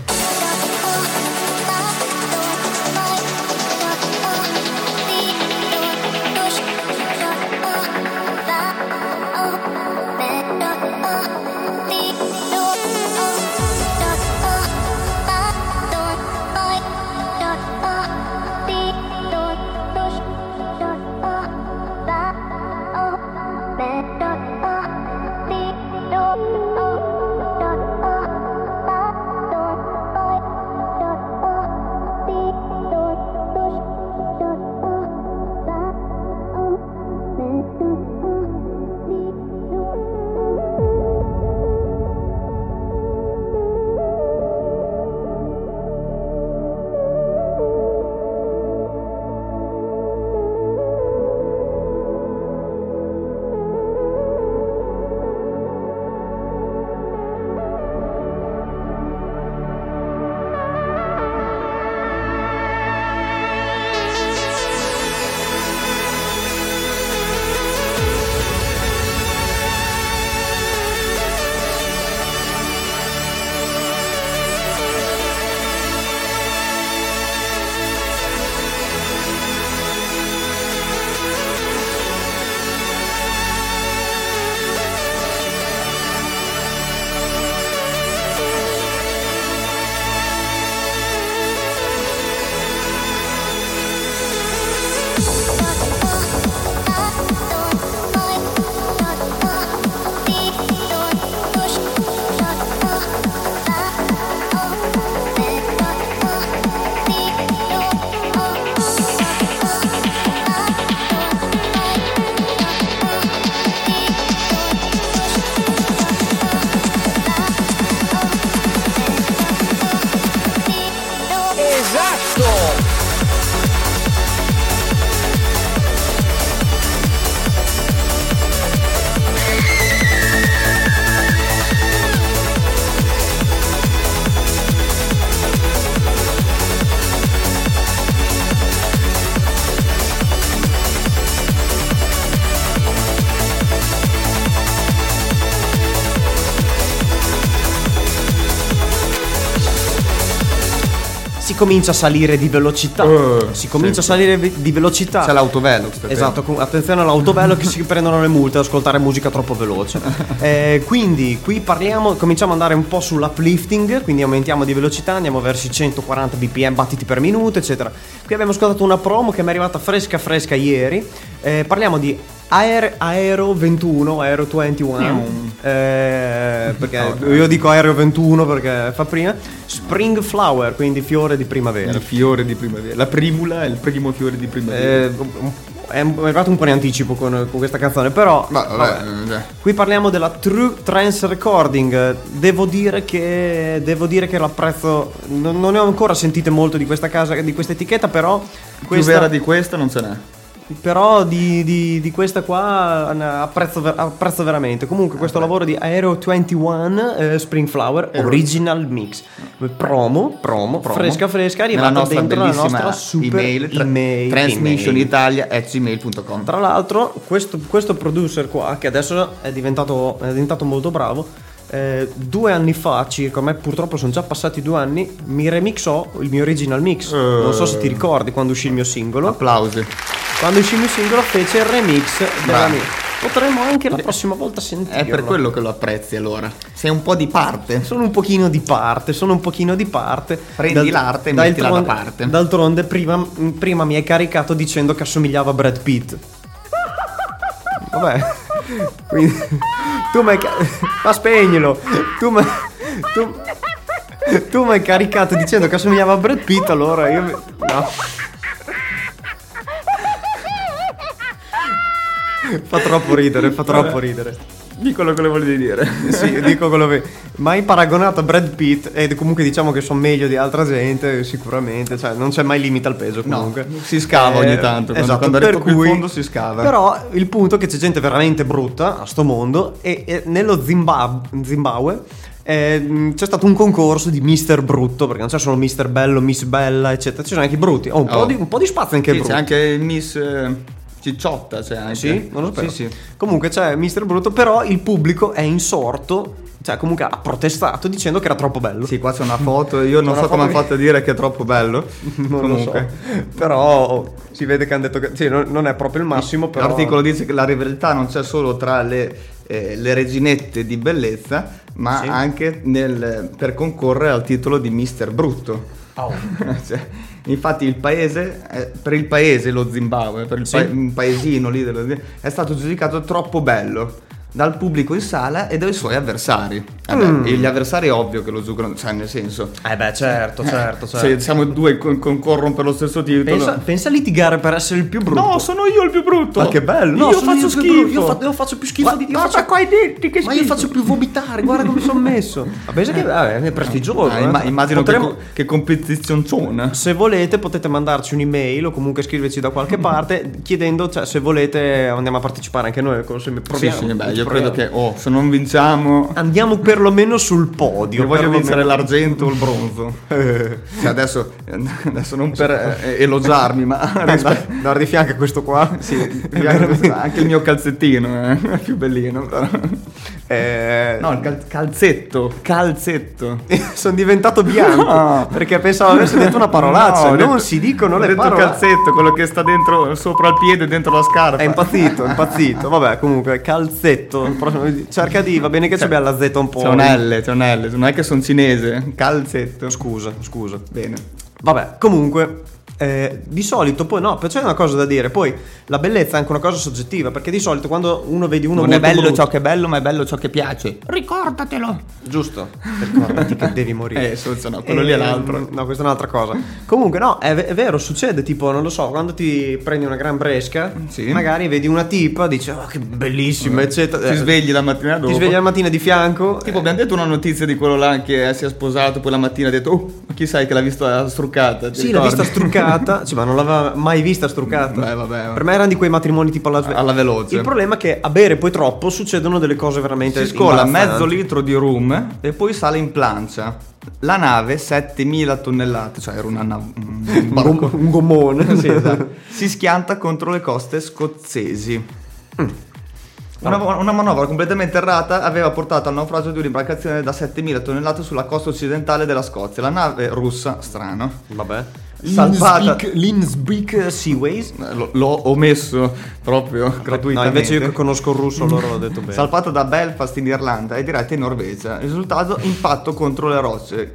Comincia a salire di velocità. Eh, si comincia sì. a salire di velocità. C'è l'autovelox. per Esatto, attenzione all'autovello che si prendono le multe ad ascoltare musica troppo veloce. Eh, quindi qui parliamo, cominciamo ad andare un po' sull'uplifting, quindi aumentiamo di velocità, andiamo verso i 140 bpm battiti per minuto, eccetera. Qui abbiamo ascoltato una promo che mi è arrivata fresca fresca ieri. Eh, parliamo di Aer- Aero 21, Aero 21. Eh, perché io dico Aero 21 perché fa prima. Spring Flower, quindi fiore di primavera. Il fiore di primavera. La primula è il primo fiore di primavera. Eh, è arrivato un po' in anticipo con, con questa canzone, però Ma vabbè, vabbè. qui parliamo della True Trance Recording. Devo dire che devo dire che l'apprezzo. Non, non ne ho ancora sentite molto di questa casa, di questa etichetta, però più questa, vera di questa non ce n'è. Però di, di- di questa qua apprezzo, apprezzo veramente. Comunque, questo lavoro di Aero 21 eh, Spring Flower Original Mix promo, promo, Promo. fresca fresca, Nella arrivata nostra dentro la nostra super email, tra- email, transmissionitalia.gmail.com tra l'altro, questo, questo producer qua, che adesso è diventato, è diventato molto bravo, eh, due anni fa circa, ormai purtroppo sono già passati due anni, mi remixò il mio original mix. Non so se ti ricordi quando uscì il mio singolo. Applausi. Quando uscì il mio singolo fece il remix della mia. Potremmo anche la prossima volta sentirlo. È per quello che lo apprezzi allora. Sei un po' di parte. Sono un pochino di parte, sono un pochino di parte. Prendi l'arte e mettila da parte. D'altronde prima, prima mi hai caricato dicendo che assomigliava a Brad Pitt. Vabbè. Quindi tu mi hai Ma spegnilo. Tu mi tu, tu mi hai caricato dicendo che assomigliava a Brad Pitt, allora io no. Fa troppo ridere, fa troppo ridere. Di quello che le volevi dire. Sì, dico quello che. Ma hai paragonato a Brad Pitt e comunque diciamo che sono meglio di altra gente, sicuramente. Cioè, non c'è mai limite al peso comunque. Eh, si scava ogni tanto, quando- esatto, quando per cui- fondo si scava. Però il punto è che c'è gente veramente brutta a sto mondo e, e nello Zimbab- Zimbabwe. eh, c'è stato un concorso di Mister Brutto perché non c'è solo Mister Bello, Miss Bella, eccetera. Ci sono anche i brutti. Oh, un, po Oh. di, un po' di spazio anche ai Sì, c'è anche il Miss eh, Cicciotta, c'è anche. Sì, non lo sapevo. Sì, sì. Comunque c'è Mister Brutto, però il pubblico è insorto, cioè comunque ha protestato dicendo che era troppo bello. Sì, qua c'è una foto, io non so come hanno foto fatto a dire che è troppo bello. non Comunque. lo so. Però si vede che hanno detto che sì, non, non è proprio il massimo, però L'articolo dice che la rivalità non c'è solo tra le, eh, le reginette di bellezza, ma Sì. anche nel- per concorrere al titolo di Mister Brutto. Oh. Cioè, infatti il paese, per il paese, lo Zimbabwe, per il Sì. pa- un paesino lì dello Zim- è stato giudicato troppo bello dal pubblico in sala e dai suoi avversari. Eh beh, Mm. e gli avversari è ovvio che lo giocano, cioè nel senso... Eh beh, certo, certo, certo. Se siamo due che concorrono per lo stesso titolo... Pensa, pensa a litigare per essere il più brutto. No, sono io il più brutto. Ma che bello! No, io sono faccio più schifo. Io, fa- io faccio più schifo Ma- di io guarda faccio- qua i denti, che Ma io schifo. faccio più vomitare, guarda come sono messo. Ma pensa che vabbè, è prestigioso. Ah, eh. imma- immagino Potremmo- che, co- che competizioncione. Se volete potete mandarci un'email o comunque scriverci da qualche parte chiedendo, cioè se volete andiamo a partecipare anche noi corso Sì, proviamo, sì, beh, io credo che oh, se non vinciamo, andiamo perlomeno sul podio. io voglio vincere l'argento o il bronzo. Cioè, adesso, adesso non per eh, elogiarmi, ma guarda di fianco a questo qua. Sì, anche il mio calzettino eh, è più bellino. Però. Eh, No, il cal- calzetto, calzetto. sono diventato bianco No. perché pensavo avessi detto una parolaccia. No, ho non detto- si dicono ho le detto parole. calzetto, quello che sta dentro, sopra il piede, dentro la scarpa. È impazzito, è impazzito. Vabbè, comunque, calzetto. Prossimo- Cerca di, va bene che ci abbia la Z un po'. C'è un L, c'è un L, non è che sono cinese. Calzetto. Scusa, scusa. Bene. Vabbè, comunque, eh, di solito poi no, c'è una cosa da dire. Poi la bellezza è anche una cosa soggettiva, perché di solito quando uno vedi uno non è bello brutto- ciò che è bello, ma è bello ciò che piace. Ricordatelo. Giusto. Ricordati che devi morire. Eh, Sozzo, no, quello lì è l'altro. No, questa è un'altra cosa. Comunque, no, è, è vero, succede. Tipo, non lo so, quando ti prendi una gran bresca, Sì. magari vedi una tipa, dici, oh, che bellissima, eccetera. Ti Eh, svegli la mattina dopo. Ti svegli la mattina di fianco. Tipo, abbiamo detto una notizia di quello là che si è sposato, poi la mattina ha detto, oh, chi sai che l'ha vista struccata? Sì, l'ha ricordi? vista struccata, sì, ma non l'aveva mai vista struccata. Beh, vabbè. Per me erano di quei matrimoni tipo alla, Alla veloce. Il problema è che a bere poi troppo succedono delle cose veramente Si scola mezzo litro di rum e poi sale in plancia. La nave 7000 tonnellate, cioè era una nav- un Un, barco. gom- un gommone. Sì, esatto. Si schianta contro le coste scozzesi. Una, una manovra completamente errata aveva portato al naufragio di un'imbarcazione da 7000 tonnellate sulla costa occidentale della Scozia. La nave russa, strano, Vabbè. Salvata- Linsbeek- Linsbeek Seaways. l'ho omesso proprio No, gratuitamente. invece io che conosco il russo allora l'ho detto bene. Salpata da Belfast in Irlanda e diretta in Norvegia. Il risultato? Impatto contro le rocce.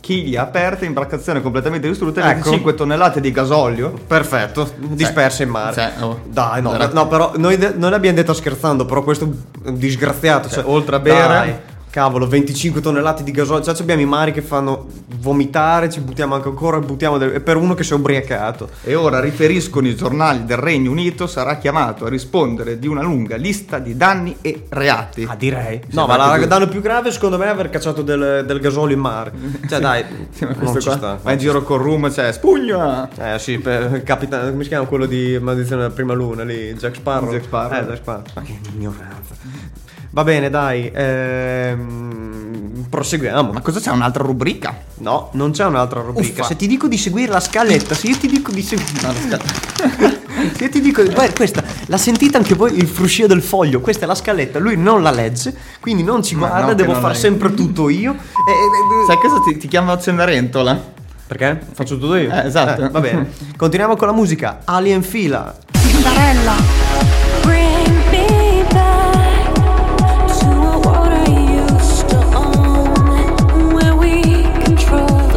Chiglia aperte, imbarcazione completamente distrutta e Ecco. 25 tonnellate di gasolio. Perfetto, disperse in mare. cioè, oh. Dai, no, no, però noi, de- noi l'abbiamo detto scherzando, però questo disgraziato. Cioè, Cioè, oltre a bere- dai, cavolo, 25 tonnellate di gasolio. Cioè, abbiamo i mari che fanno vomitare, ci buttiamo anche ancora, buttiamo del- e per uno che si è ubriacato. E ora riferiscono i giornali del Regno Unito sarà chiamato a rispondere di una lunga lista di danni e reati. Ah, direi. No, ma ma la più- danno più grave secondo me è aver cacciato del, del gasolio in mare. Cioè, dai, Sì, ma non questo ci qua sta. va in giro col rum, cioè spugna! Eh sì, per, capita, come si chiama quello di Maledizione della prima luna lì? Jack Sparrow? Jack Sparrow. Eh, Jack Sparrow. Ma che ignoranza. Va bene, dai. Ehm, proseguiamo. Ma cosa c'è un'altra rubrica? No, non c'è un'altra rubrica. Uffa. Se ti dico di seguire la scaletta, se io ti dico di seguire. Io ti dico, guarda, questa, l'ha sentita anche voi il fruscio del foglio, questa è la scaletta, lui non la legge, quindi non ci Ma guarda, no, devo fare sempre tutto io. E- e- e- Sai cosa ti, ti chiama Cenerentola? Perché? Faccio tutto io? Eh, esatto. va bene. Continuiamo con la musica. Alien Fila. Bring me back we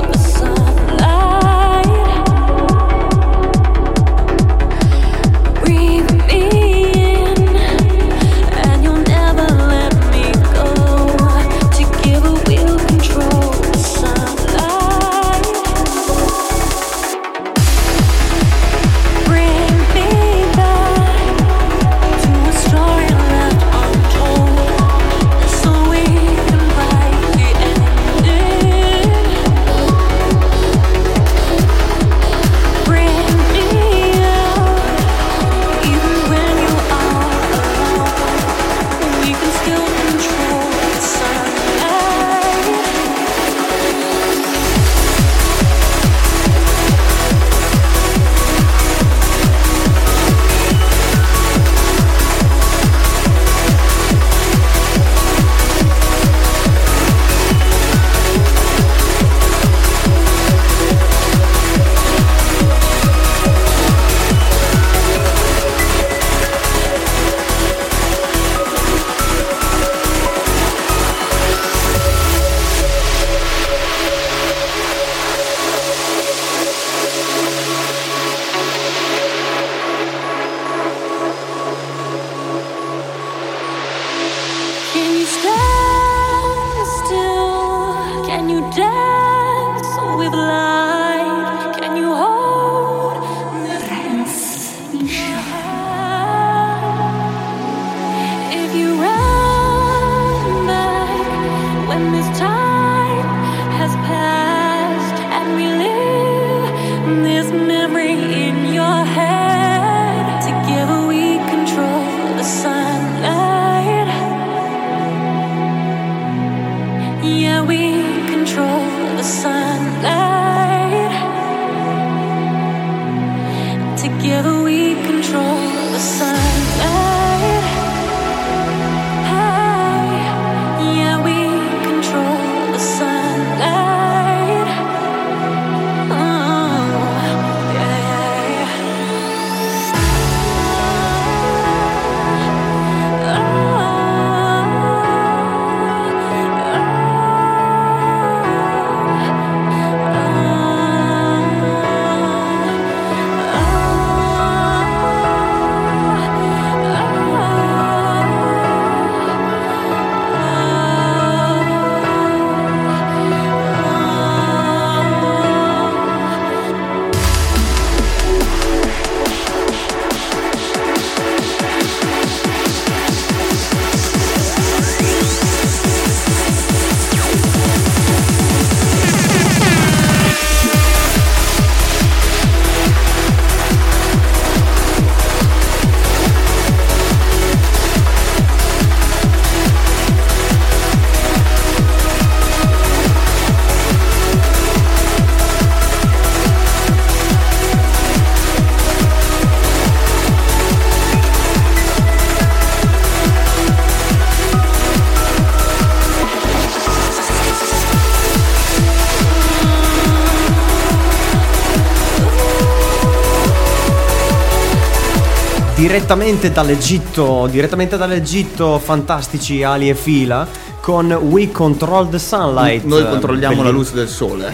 Direttamente dall'Egitto, direttamente dall'Egitto, fantastici Ali e Fila con We Control the Sunlight. Noi controlliamo la Belli- luce del sole.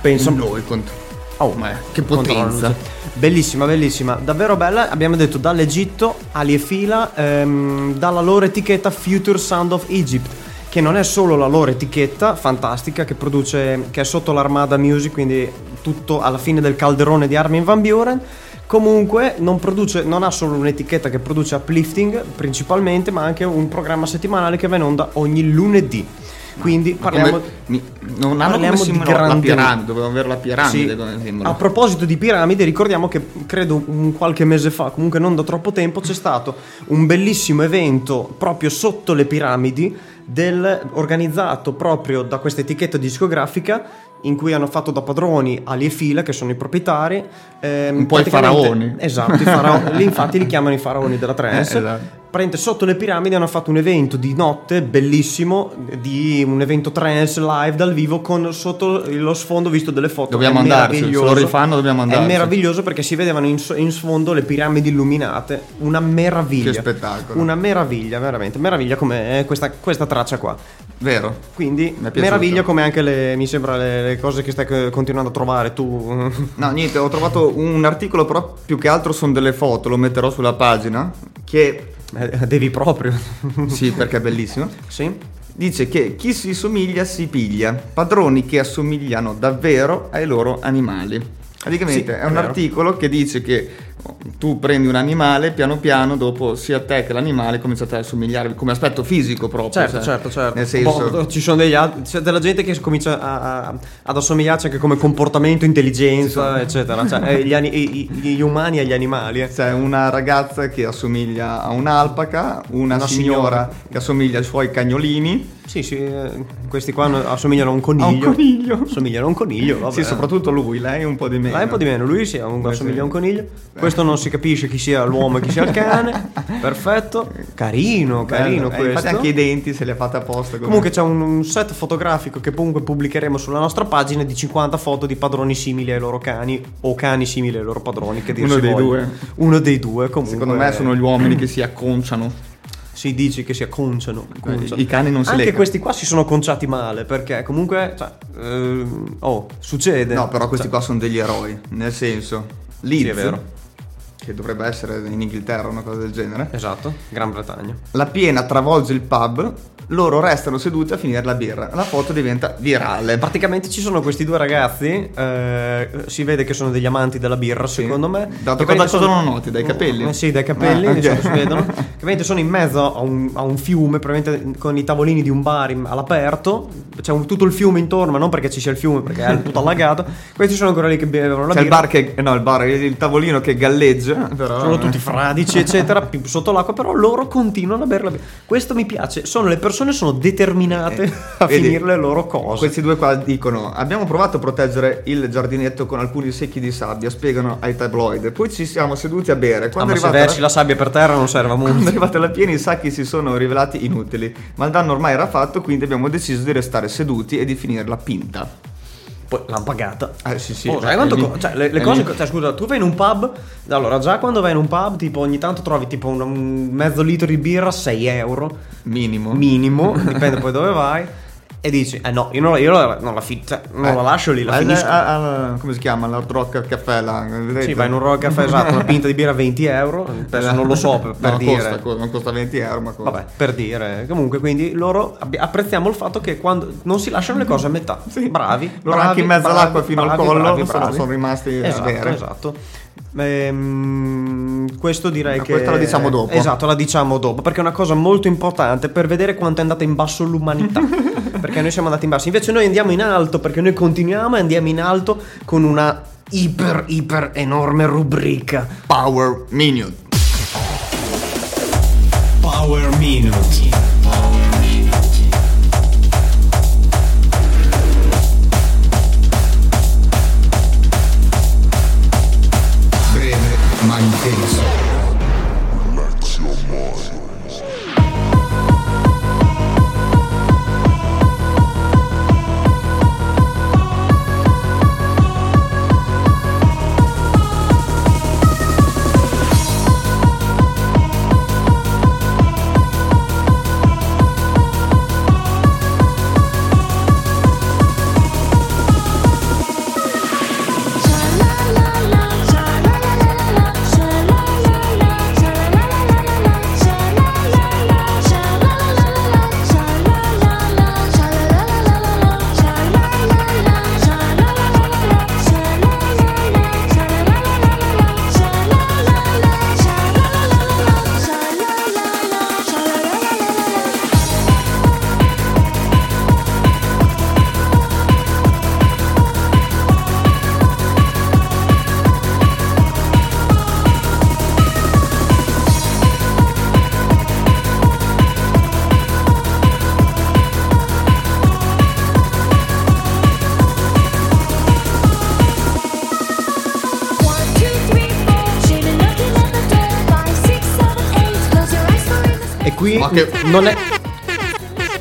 Penso. Noi contro- Oh, Ma che la potenza. Bellissima, bellissima, davvero bella. Abbiamo detto dall'Egitto, Ali e Fila, ehm, dalla loro etichetta Future Sound of Egypt, che non è solo la loro etichetta fantastica che produce, che è sotto l'Armada Music, quindi tutto alla fine del calderone di Armin Van Buren. Comunque non, produce, non ha solo un'etichetta che produce uplifting principalmente, ma anche un programma settimanale che va in onda ogni lunedì. Quindi Ma parliamo come- mi- non hanno parliamo come di grande- piramide, dovevano avere la piramide sì. A proposito di piramidi, ricordiamo che credo un qualche mese fa, comunque non da troppo tempo, c'è stato un bellissimo evento proprio sotto le piramidi del- organizzato proprio da questa etichetta discografica in cui hanno fatto da padroni Ali e Fila, che sono i proprietari. ehm, Un po' i faraoni. Esatto, i faraoni. lì infatti li chiamano i faraoni della trance. Eh, esatto. Praticamente sotto le piramidi hanno fatto un evento di notte bellissimo, di un evento trance live dal vivo con sotto lo sfondo visto delle foto. Dobbiamo È andarci, se lo rifanno dobbiamo andarci. È meraviglioso perché si vedevano in, in sfondo le piramidi illuminate, una meraviglia. Che spettacolo. Una meraviglia, veramente, meraviglia come questa, questa traccia qua. Vero. Quindi meraviglia come anche le, mi sembra le, le cose che stai co- continuando a trovare tu. No, niente, ho trovato un articolo, però più che altro sono delle foto, lo metterò sulla pagina, che Eh, Devi proprio. sì, perché è bellissimo. sì? Dice che chi si somiglia si piglia, padroni che assomigliano davvero ai loro animali. Praticamente Sì, è un è vero. articolo che dice che tu prendi un animale, piano piano, dopo sia te che l'animale cominciate a assomigliare come aspetto fisico proprio. Certo, cioè, certo, certo. Nel senso, Boh, ci sono degli altri, c'è della gente che comincia a- a- ad assomigliarci anche come comportamento, intelligenza, eccetera. Cioè, eh, gli, ani- i- i- gli umani e gli animali. eh. c'è una ragazza che assomiglia a un'alpaca, una, Una signora, signora. che assomiglia ai suoi cagnolini. Sì, sì, eh, questi qua assomigliano a un coniglio. A un coniglio. Assomigliano a un coniglio, vabbè. Sì, soprattutto lui, lei un po' di meno. Lei un po' di meno, lui sì, assomiglia a un coniglio. Questo non si capisce chi sia l'uomo e chi sia il cane. Perfetto. Carino, carino Bello. Eh, questo. Infatti anche i denti se li ha fatti apposta. come- Comunque c'è un, un set fotografico che comunque pubblicheremo sulla nostra pagina di 50 foto di padroni simili ai loro cani o cani simili ai loro padroni. Che Uno dei voglia. due. Uno dei due comunque. Secondo me sono gli uomini che si acconciano. Si dice che si acconciano. acconciano. I cani non si Anche legano. questi qua si sono conciati male perché comunque... Cioè, ehm, oh, succede. No, però questi Cioè, qua sono degli eroi. Nel senso, Leeds, Sì, è vero. Che dovrebbe essere in Inghilterra, una cosa del genere. Esatto, Gran Bretagna. La piena travolge il pub, loro restano seduti a finire la birra. La foto diventa virale. Praticamente ci sono questi due ragazzi, eh, si vede che sono degli amanti della birra, secondo me. Da- Che cosa sono- noti? Dai capelli? Eh, sì, dai capelli, Ah, ok. diciamo, si vedono. Che praticamente sono in mezzo a un, a un fiume, probabilmente con i tavolini di un bar in- all'aperto. C'è un- tutto il fiume intorno, ma non perché ci sia il fiume, perché è tutto allagato. Questi sono ancora lì che bevono la C'è il birra. bar che. No, il bar, il, il tavolino che galleggia. Però, Sono tutti fradici, eccetera, sotto l'acqua, però loro continuano a bere la birra. Questo mi piace. Sono le persone sono determinate a vedi, finire le loro cose. Questi due qua dicono: Abbiamo provato a proteggere il giardinetto con alcuni secchi di sabbia, spiegano ai tabloid. Poi ci siamo seduti a bere. Ah, Quando, ma è se versi la... la sabbia per terra non serve a quando è molto. arrivata la piena, i sacchi si sono rivelati inutili. Ma il danno ormai era fatto, quindi abbiamo deciso di restare seduti e di finire la pinta. Poi l'hanno pagata. Eh sì, sì. Oh, sai quanto lì- cioè, le, le cose. lì. Cioè, scusa, tu vai in un pub. Allora, già quando vai in un pub, tipo ogni tanto trovi tipo un, un mezzo litro di birra, 6 euro minimo. minimo, dipende poi dove vai. E dici, eh no, io non, io la- non la, fi- cioè, non Eh, la lascio lì, la finisco. a- a- come si chiama? L'Hard Rock Caffè vedete? Sì, vai in un rock caffè esatto, una pinta di birra 20 euro. Adesso non lo so per, per No, dire. Costa, co- non costa 20 euro, ma costa. Vabbè, per dire. Comunque, quindi loro apprezziamo il fatto che quando non si lasciano le cose a metà. Sì. Bravi. Loro bravi, anche in mezzo bravi, all'acqua fino al bravi, collo bravi, sono- bravi. sono rimasti a esatto, bere. Esatto. Ehm, questo direi Ma che questa la diciamo dopo. Esatto, la diciamo dopo perché è una cosa molto importante per vedere quanto è andata in basso l'umanità. perché noi siamo andati in basso. Invece noi andiamo in alto perché noi continuiamo e andiamo in alto con una iper iper enorme rubrica. Power Minute. Power Minute. Non è.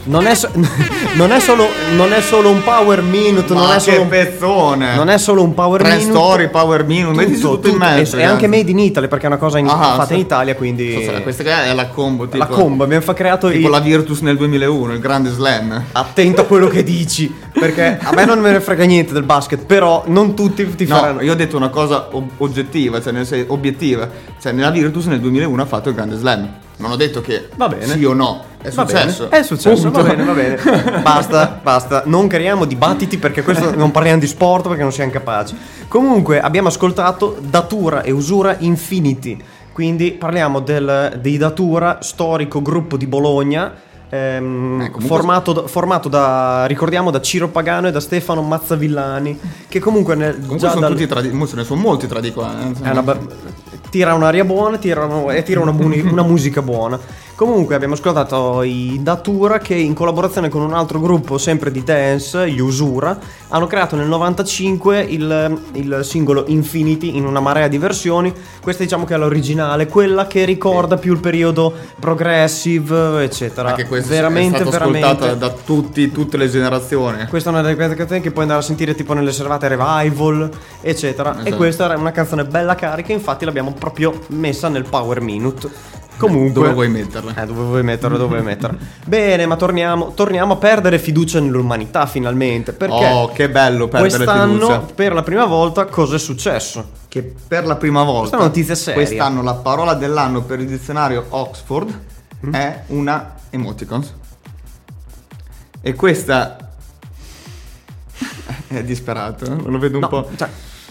Non è, so- non è solo, non è solo un power minute, non Ma è che solo un, pezzone! non è solo un power Tre minute. story, power minute, metti tutto, in mezzo. e, anche made in Italy perché è una cosa in- Ah, fatta sì. in Italia, quindi Cos'è? Questa qua è la combo, tipo, la combo abbiamo fa- creato tipo i- la Virtus nel 2001, il grande slam. attento a quello che dici, perché a me non me ne frega niente del basket, però non tutti ti No, faranno io ho detto una cosa ob- oggettiva, cioè nel senso obiettiva. Cioè nella Virtus nel 2001 ha fatto il grande slam. Non ho detto che Va bene. sì o no, è Va successo. bene, È successo, Punto. va bene, va bene. Basta, basta. Non creiamo dibattiti perché questo non parliamo di sport perché non siamo capaci. Comunque abbiamo ascoltato Datura e Usura Infinity. Quindi parliamo del, di Datura, storico gruppo di Bologna. Ehm, Eh, comunque- formato, da, formato da ricordiamo da Ciro Pagano e da Stefano Mazzavillani che comunque, nel, Comunque già sono dal- tradi- ne sono molti tra di qua. eh. una be- tira un'aria buona tira una- e tira una, muni- una musica buona. Comunque abbiamo ascoltato i Datura che in collaborazione con un altro gruppo sempre di dance, gli Usura, hanno creato nel 95 il, il singolo Infinity in una marea di versioni. Questa diciamo che è l'originale, quella che ricorda più il periodo progressive, eccetera. Anche questo veramente, è stato veramente. da tutti, tutte le generazioni. Questa è una delle canzoni che puoi andare a sentire tipo nelle serate revival, eccetera. E Esatto. questa era una canzone bella carica, infatti l'abbiamo proprio messa nel Power Minute. Comunque, Dove vuoi metterla? Eh, dove vuoi metterla, dove vuoi metterla. Bene, ma torniamo, torniamo a perdere fiducia nell'umanità finalmente. Perché Oh, che bello perdere quest'anno, fiducia. per la prima volta, cosa è successo? Che per la prima volta Questa notizia seria. Quest'anno la parola dell'anno per il dizionario Oxford Mm. è una emoticons. E questa è disperato, eh? lo vedo un No, po'. cioè,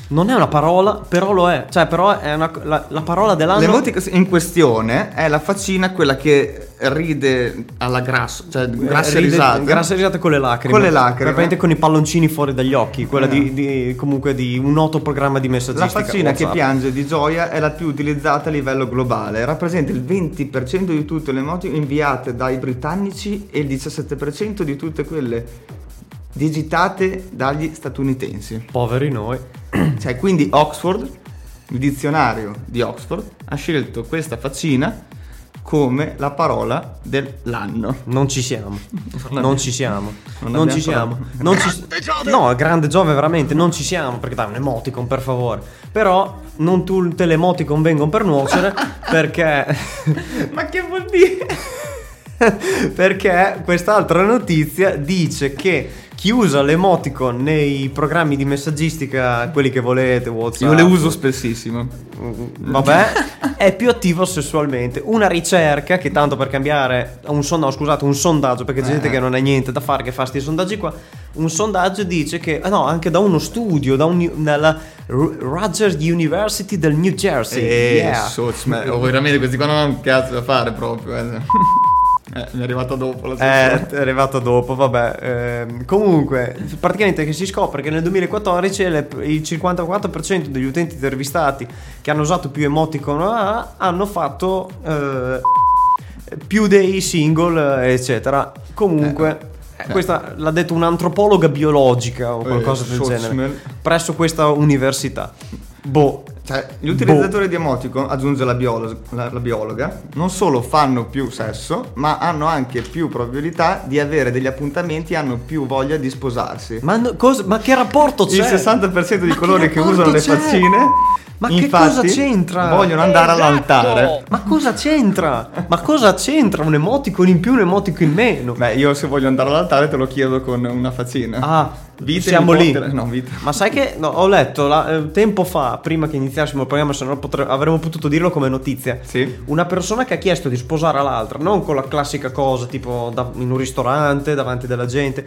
non è una parola, però lo è. Cioè, però è una- la, la parola dell'anno. L'emoticons in questione è la faccina quella che ride alla grasso, cioè grasse Eh, Ride- risate. grasse risate con le lacrime. Con le lacrime. Praticamente con i palloncini fuori dagli occhi. Quella Eh. di, di- comunque di un noto programma di La messaggistica. faccina che piange di gioia è la più utilizzata a livello globale, rappresenta il 20% di tutte le emoticon inviate dai britannici e il 17% di tutte quelle digitate dagli statunitensi. Poveri noi. Cioè, quindi Oxford, il dizionario di Oxford, ha scelto questa faccina come la parola dell'anno. Non ci siamo. Non ci siamo. non Non ci siamo. Non ci... No, grande Giove, veramente. Non ci siamo. Perché dai, un emoticon, per favore. Però non tutte le emoticon vengono per nuocere. perché. Ma che vuol dire? perché quest'altra notizia dice che chi usa l'emoticon nei programmi di messaggistica, quelli che volete, WhatsApp, Io le uso spessissimo. Vabbè, è più attivo sessualmente. Una ricerca che tanto per cambiare un sondaggio, scusate, un sondaggio, perché c'è gente che non ha niente da fare che fa questi sondaggi qua. Un sondaggio dice che, ah no, anche da uno studio, da un, dalla R- Rutgers University del New Jersey. Eh, Yeah. soz, ma- oh, veramente questi qua non hanno un cazzo da fare proprio. Eh. Eh, mi è arrivata dopo la Eh, è arrivato dopo, vabbè. Ehm, comunque, praticamente che si scopre che nel 2014 le- il 54% degli utenti intervistati che hanno usato più emoticon ah, hanno fatto eh, più dei single, eh, eccetera. Comunque, eh, eh. questa l'ha detto un'antropologa biologica o qualcosa del genere presso questa università. Boh. Cioè, gli utilizzatori di emoticon, aggiunge la, biolo- la- la biologa, non solo fanno più sesso, ma hanno anche più probabilità di avere degli appuntamenti e hanno più voglia di sposarsi. Ma, no- cosa- ma che rapporto c'è? Il 60% di Ma coloro che che usano le c'è? faccine, Ma che infatti, cosa c'entra? vogliono andare Esatto. all'altare. Ma cosa c'entra? Ma cosa c'entra un emoticon in più, un emoticon in meno? Beh, io se voglio andare all'altare te lo chiedo con una faccina. Ah, Vite siamo lì. No, vite. Ma sai che no, ho letto la- eh, tempo fa, prima che iniziassimo il programma, se no potre- avremmo potuto dirlo come notizia. Sì. Una persona che ha chiesto di sposare l'altra, non con la classica cosa tipo da- in un ristorante, davanti della gente,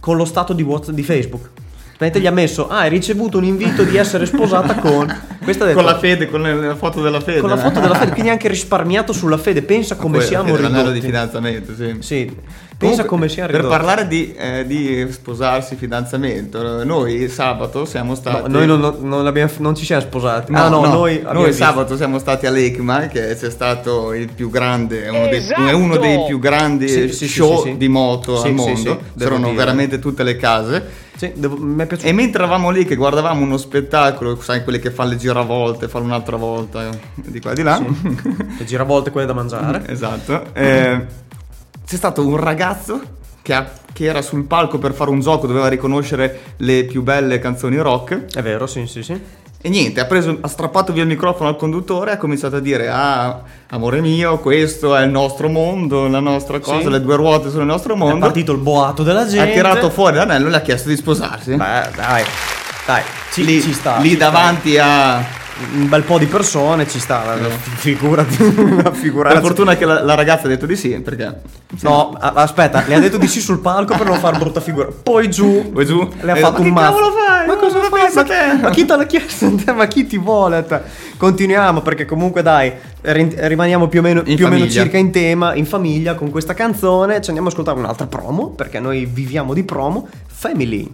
con lo stato di WhatsApp di Facebook. Praticamente gli ha messo, ah, hai ricevuto un invito di essere sposata con... Questa detto, Con la fede, con la foto della fede. con la foto della fede, quindi anche risparmiato sulla fede. Pensa come Poi, siamo l'anello di ridotti. fidanzamento, sì. Sì, Pensa Comunque, come sia Per ridotto. parlare di, eh, di sposarsi, fidanzamento, noi sabato siamo No, stati. noi non, non abbiamo- non ci siamo sposati. No, ah, no, no, noi, visto. sabato siamo stati all'ECMA, che c'è stato il più grande, uno, dei, Esatto! è uno dei più grandi Sì, sì, sì, show sì, sì. di moto Sì, al sì, mondo. sì, C'erano dire. veramente tutte le case. Sì, devo- mi è piaciuto. E mentre eravamo lì che guardavamo uno spettacolo, sai, quelli che fanno le giravolte, fanno un'altra volta di qua e di là. Le giravolte quelle da mangiare. esatto. eh, c'è stato un ragazzo che, ha- che era sul palco per fare un gioco, doveva riconoscere le più belle canzoni rock. È vero, sì, sì, sì. E niente, ha, preso, ha strappato via il microfono al conduttore e ha cominciato a dire: Ah, amore mio, questo è il nostro mondo, la nostra cosa, Sì. le due ruote sono il nostro È mondo. partito il boato della Ha gente. tirato fuori l'anello e le ha chiesto di sposarsi. Beh, dai. Dai, ci, lì, ci sta. lì ci sta. davanti a. un bel po' di persone ci sta. Eh. Figurati. Per figurati. fortuna che la, la ragazza ha detto di sì, perché. No, a- aspetta, le ha detto di sì sul palco per non far brutta figura. Poi giù, Poi giù, le ha eh, fatto ma un che mazzo. cavolo fai? Ma cosa fai? Ma, te? ma chi te l'ha chiesto? Ma chi ti vuole te? Continuiamo perché comunque dai, ri- rimaniamo più o meno, più o meno circa in tema, in famiglia con questa canzone. Ci andiamo a ascoltare un'altra promo perché noi viviamo di promo. Family.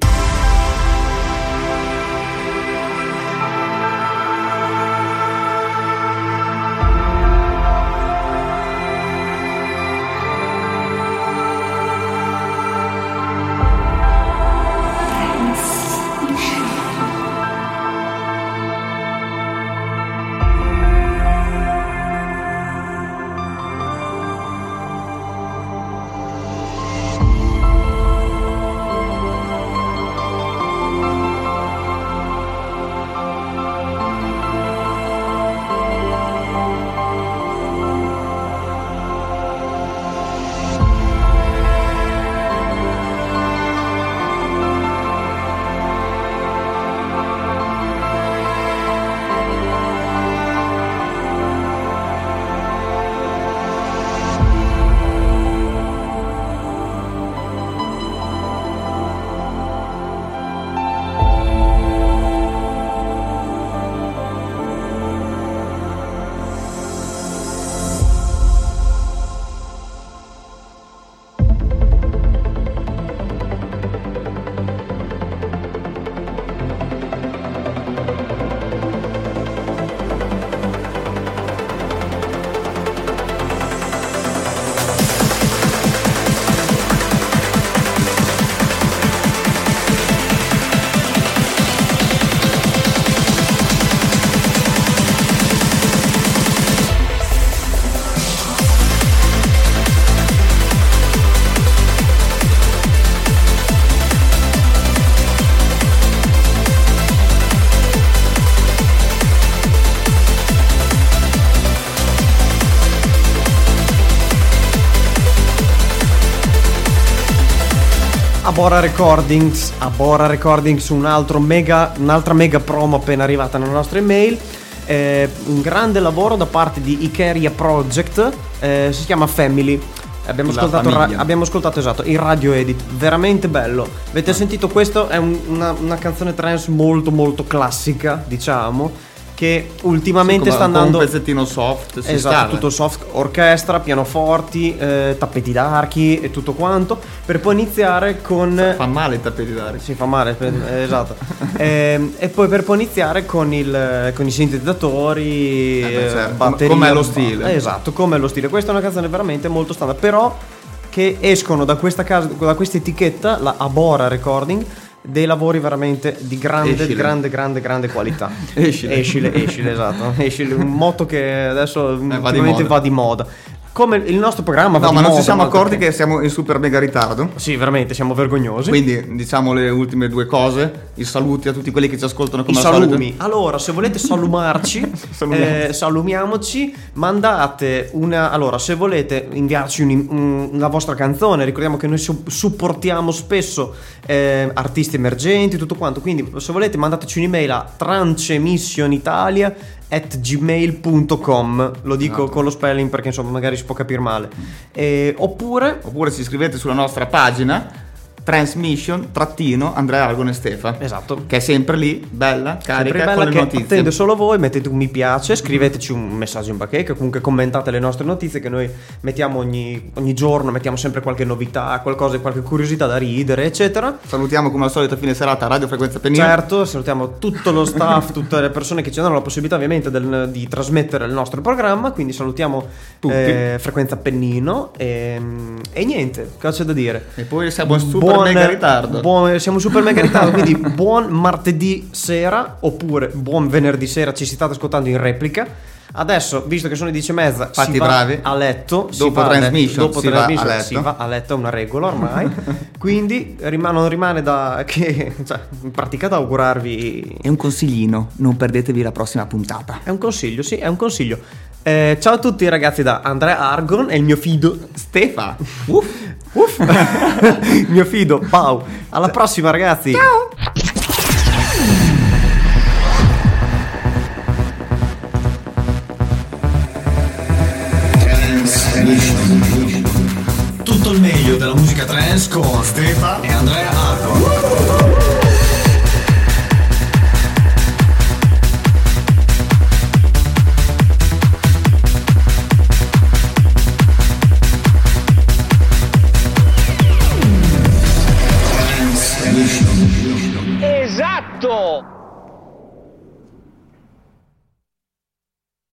Abora Recordings, Abora Recordings, un altro mega, un'altra mega promo appena arrivata nella nostra email. Eh, un grande lavoro da parte di Ikeria Project, eh, si chiama Family. Abbiamo ascoltato, ra- abbiamo ascoltato esatto il radio edit, veramente bello. Avete sentito questo? È un- una, una canzone trance molto molto classica, diciamo, che ultimamente sta andando un pezzettino soft. Si Esatto, scala. tutto soft, orchestra, pianoforti, eh, tappeti d'archi e tutto quanto, per poi iniziare con... Fa male i tappeti d'aria. Si fa male, eh, esatto. Ehm, e poi per poi iniziare con, il, con i sintetizzatori, Eh beh, eh, certo, come è lo stile. Esatto, come è lo stile. Questa è una canzone veramente molto standard, però che escono da questa casa, da questa etichetta, la Abora Recording, dei lavori veramente di grande, Escile. grande, grande, grande qualità. Escile. Escile, escile, esatto. Escile, un motto che adesso ultimamente moda. va di moda. Come il nostro programma va No, ma non ci siamo accorti perché- che siamo in super mega ritardo. Sì, veramente, siamo vergognosi. Quindi diciamo le ultime due cose. I saluti a tutti quelli che ci ascoltano I come al salumi. solito. Allora, se volete salumarci, Salumiamoci. eh, salumiamoci, mandate una. Allora, se volete inviarci un- un- la vostra canzone, ricordiamo che noi su- supportiamo spesso eh, artisti emergenti, tutto quanto. Quindi, se volete, mandateci un'email a trancemissionitalia at gmail.com lo dico Esatto. con lo spelling perché insomma magari si può capire male Eh, oppure Oppure ci iscrivete sulla nostra pagina Transmission, trattino, Andrea Argon e Stefa. Esatto. Che è sempre lì, bella, Sempre carica, bella con le notizie. attende solo voi, mettete un mi piace, scriveteci un messaggio in bacheca, comunque commentate le nostre notizie che noi mettiamo ogni, ogni giorno, mettiamo sempre qualche novità, qualcosa, qualche curiosità da ridere, eccetera. Salutiamo come al solito a fine serata Radio Frequenza Pennino. Certo, salutiamo tutto lo staff, tutte le persone che ci danno la possibilità ovviamente del- di trasmettere il nostro programma, quindi salutiamo Tutti. eh, Frequenza Pennino e, e niente, cosa c'è da dire? E poi siamo in super mega ritardo. buon- siamo super mega in ritardo, quindi buon martedì sera oppure buon venerdì sera, ci state ascoltando in replica. Adesso, visto che sono le 10 e mezza, Fatti si va bravi. a letto. si Dopo va a letto- transmission dopo si va transmission a letto. si va a letto, è una regola ormai. quindi rima- non rimane da che, cioè, in pratica da augurarvi E un consiglino, non perdetevi la prossima puntata. è un consiglio, sì, è un consiglio. Eh, ciao a tutti ragazzi da Andrea Argon e il mio fido Stefa. Uff, uff. il mio fido Pau. Alla prossima ragazzi. Ciao. Tutto il meglio della musica trance con Stefa e Andrea Arco.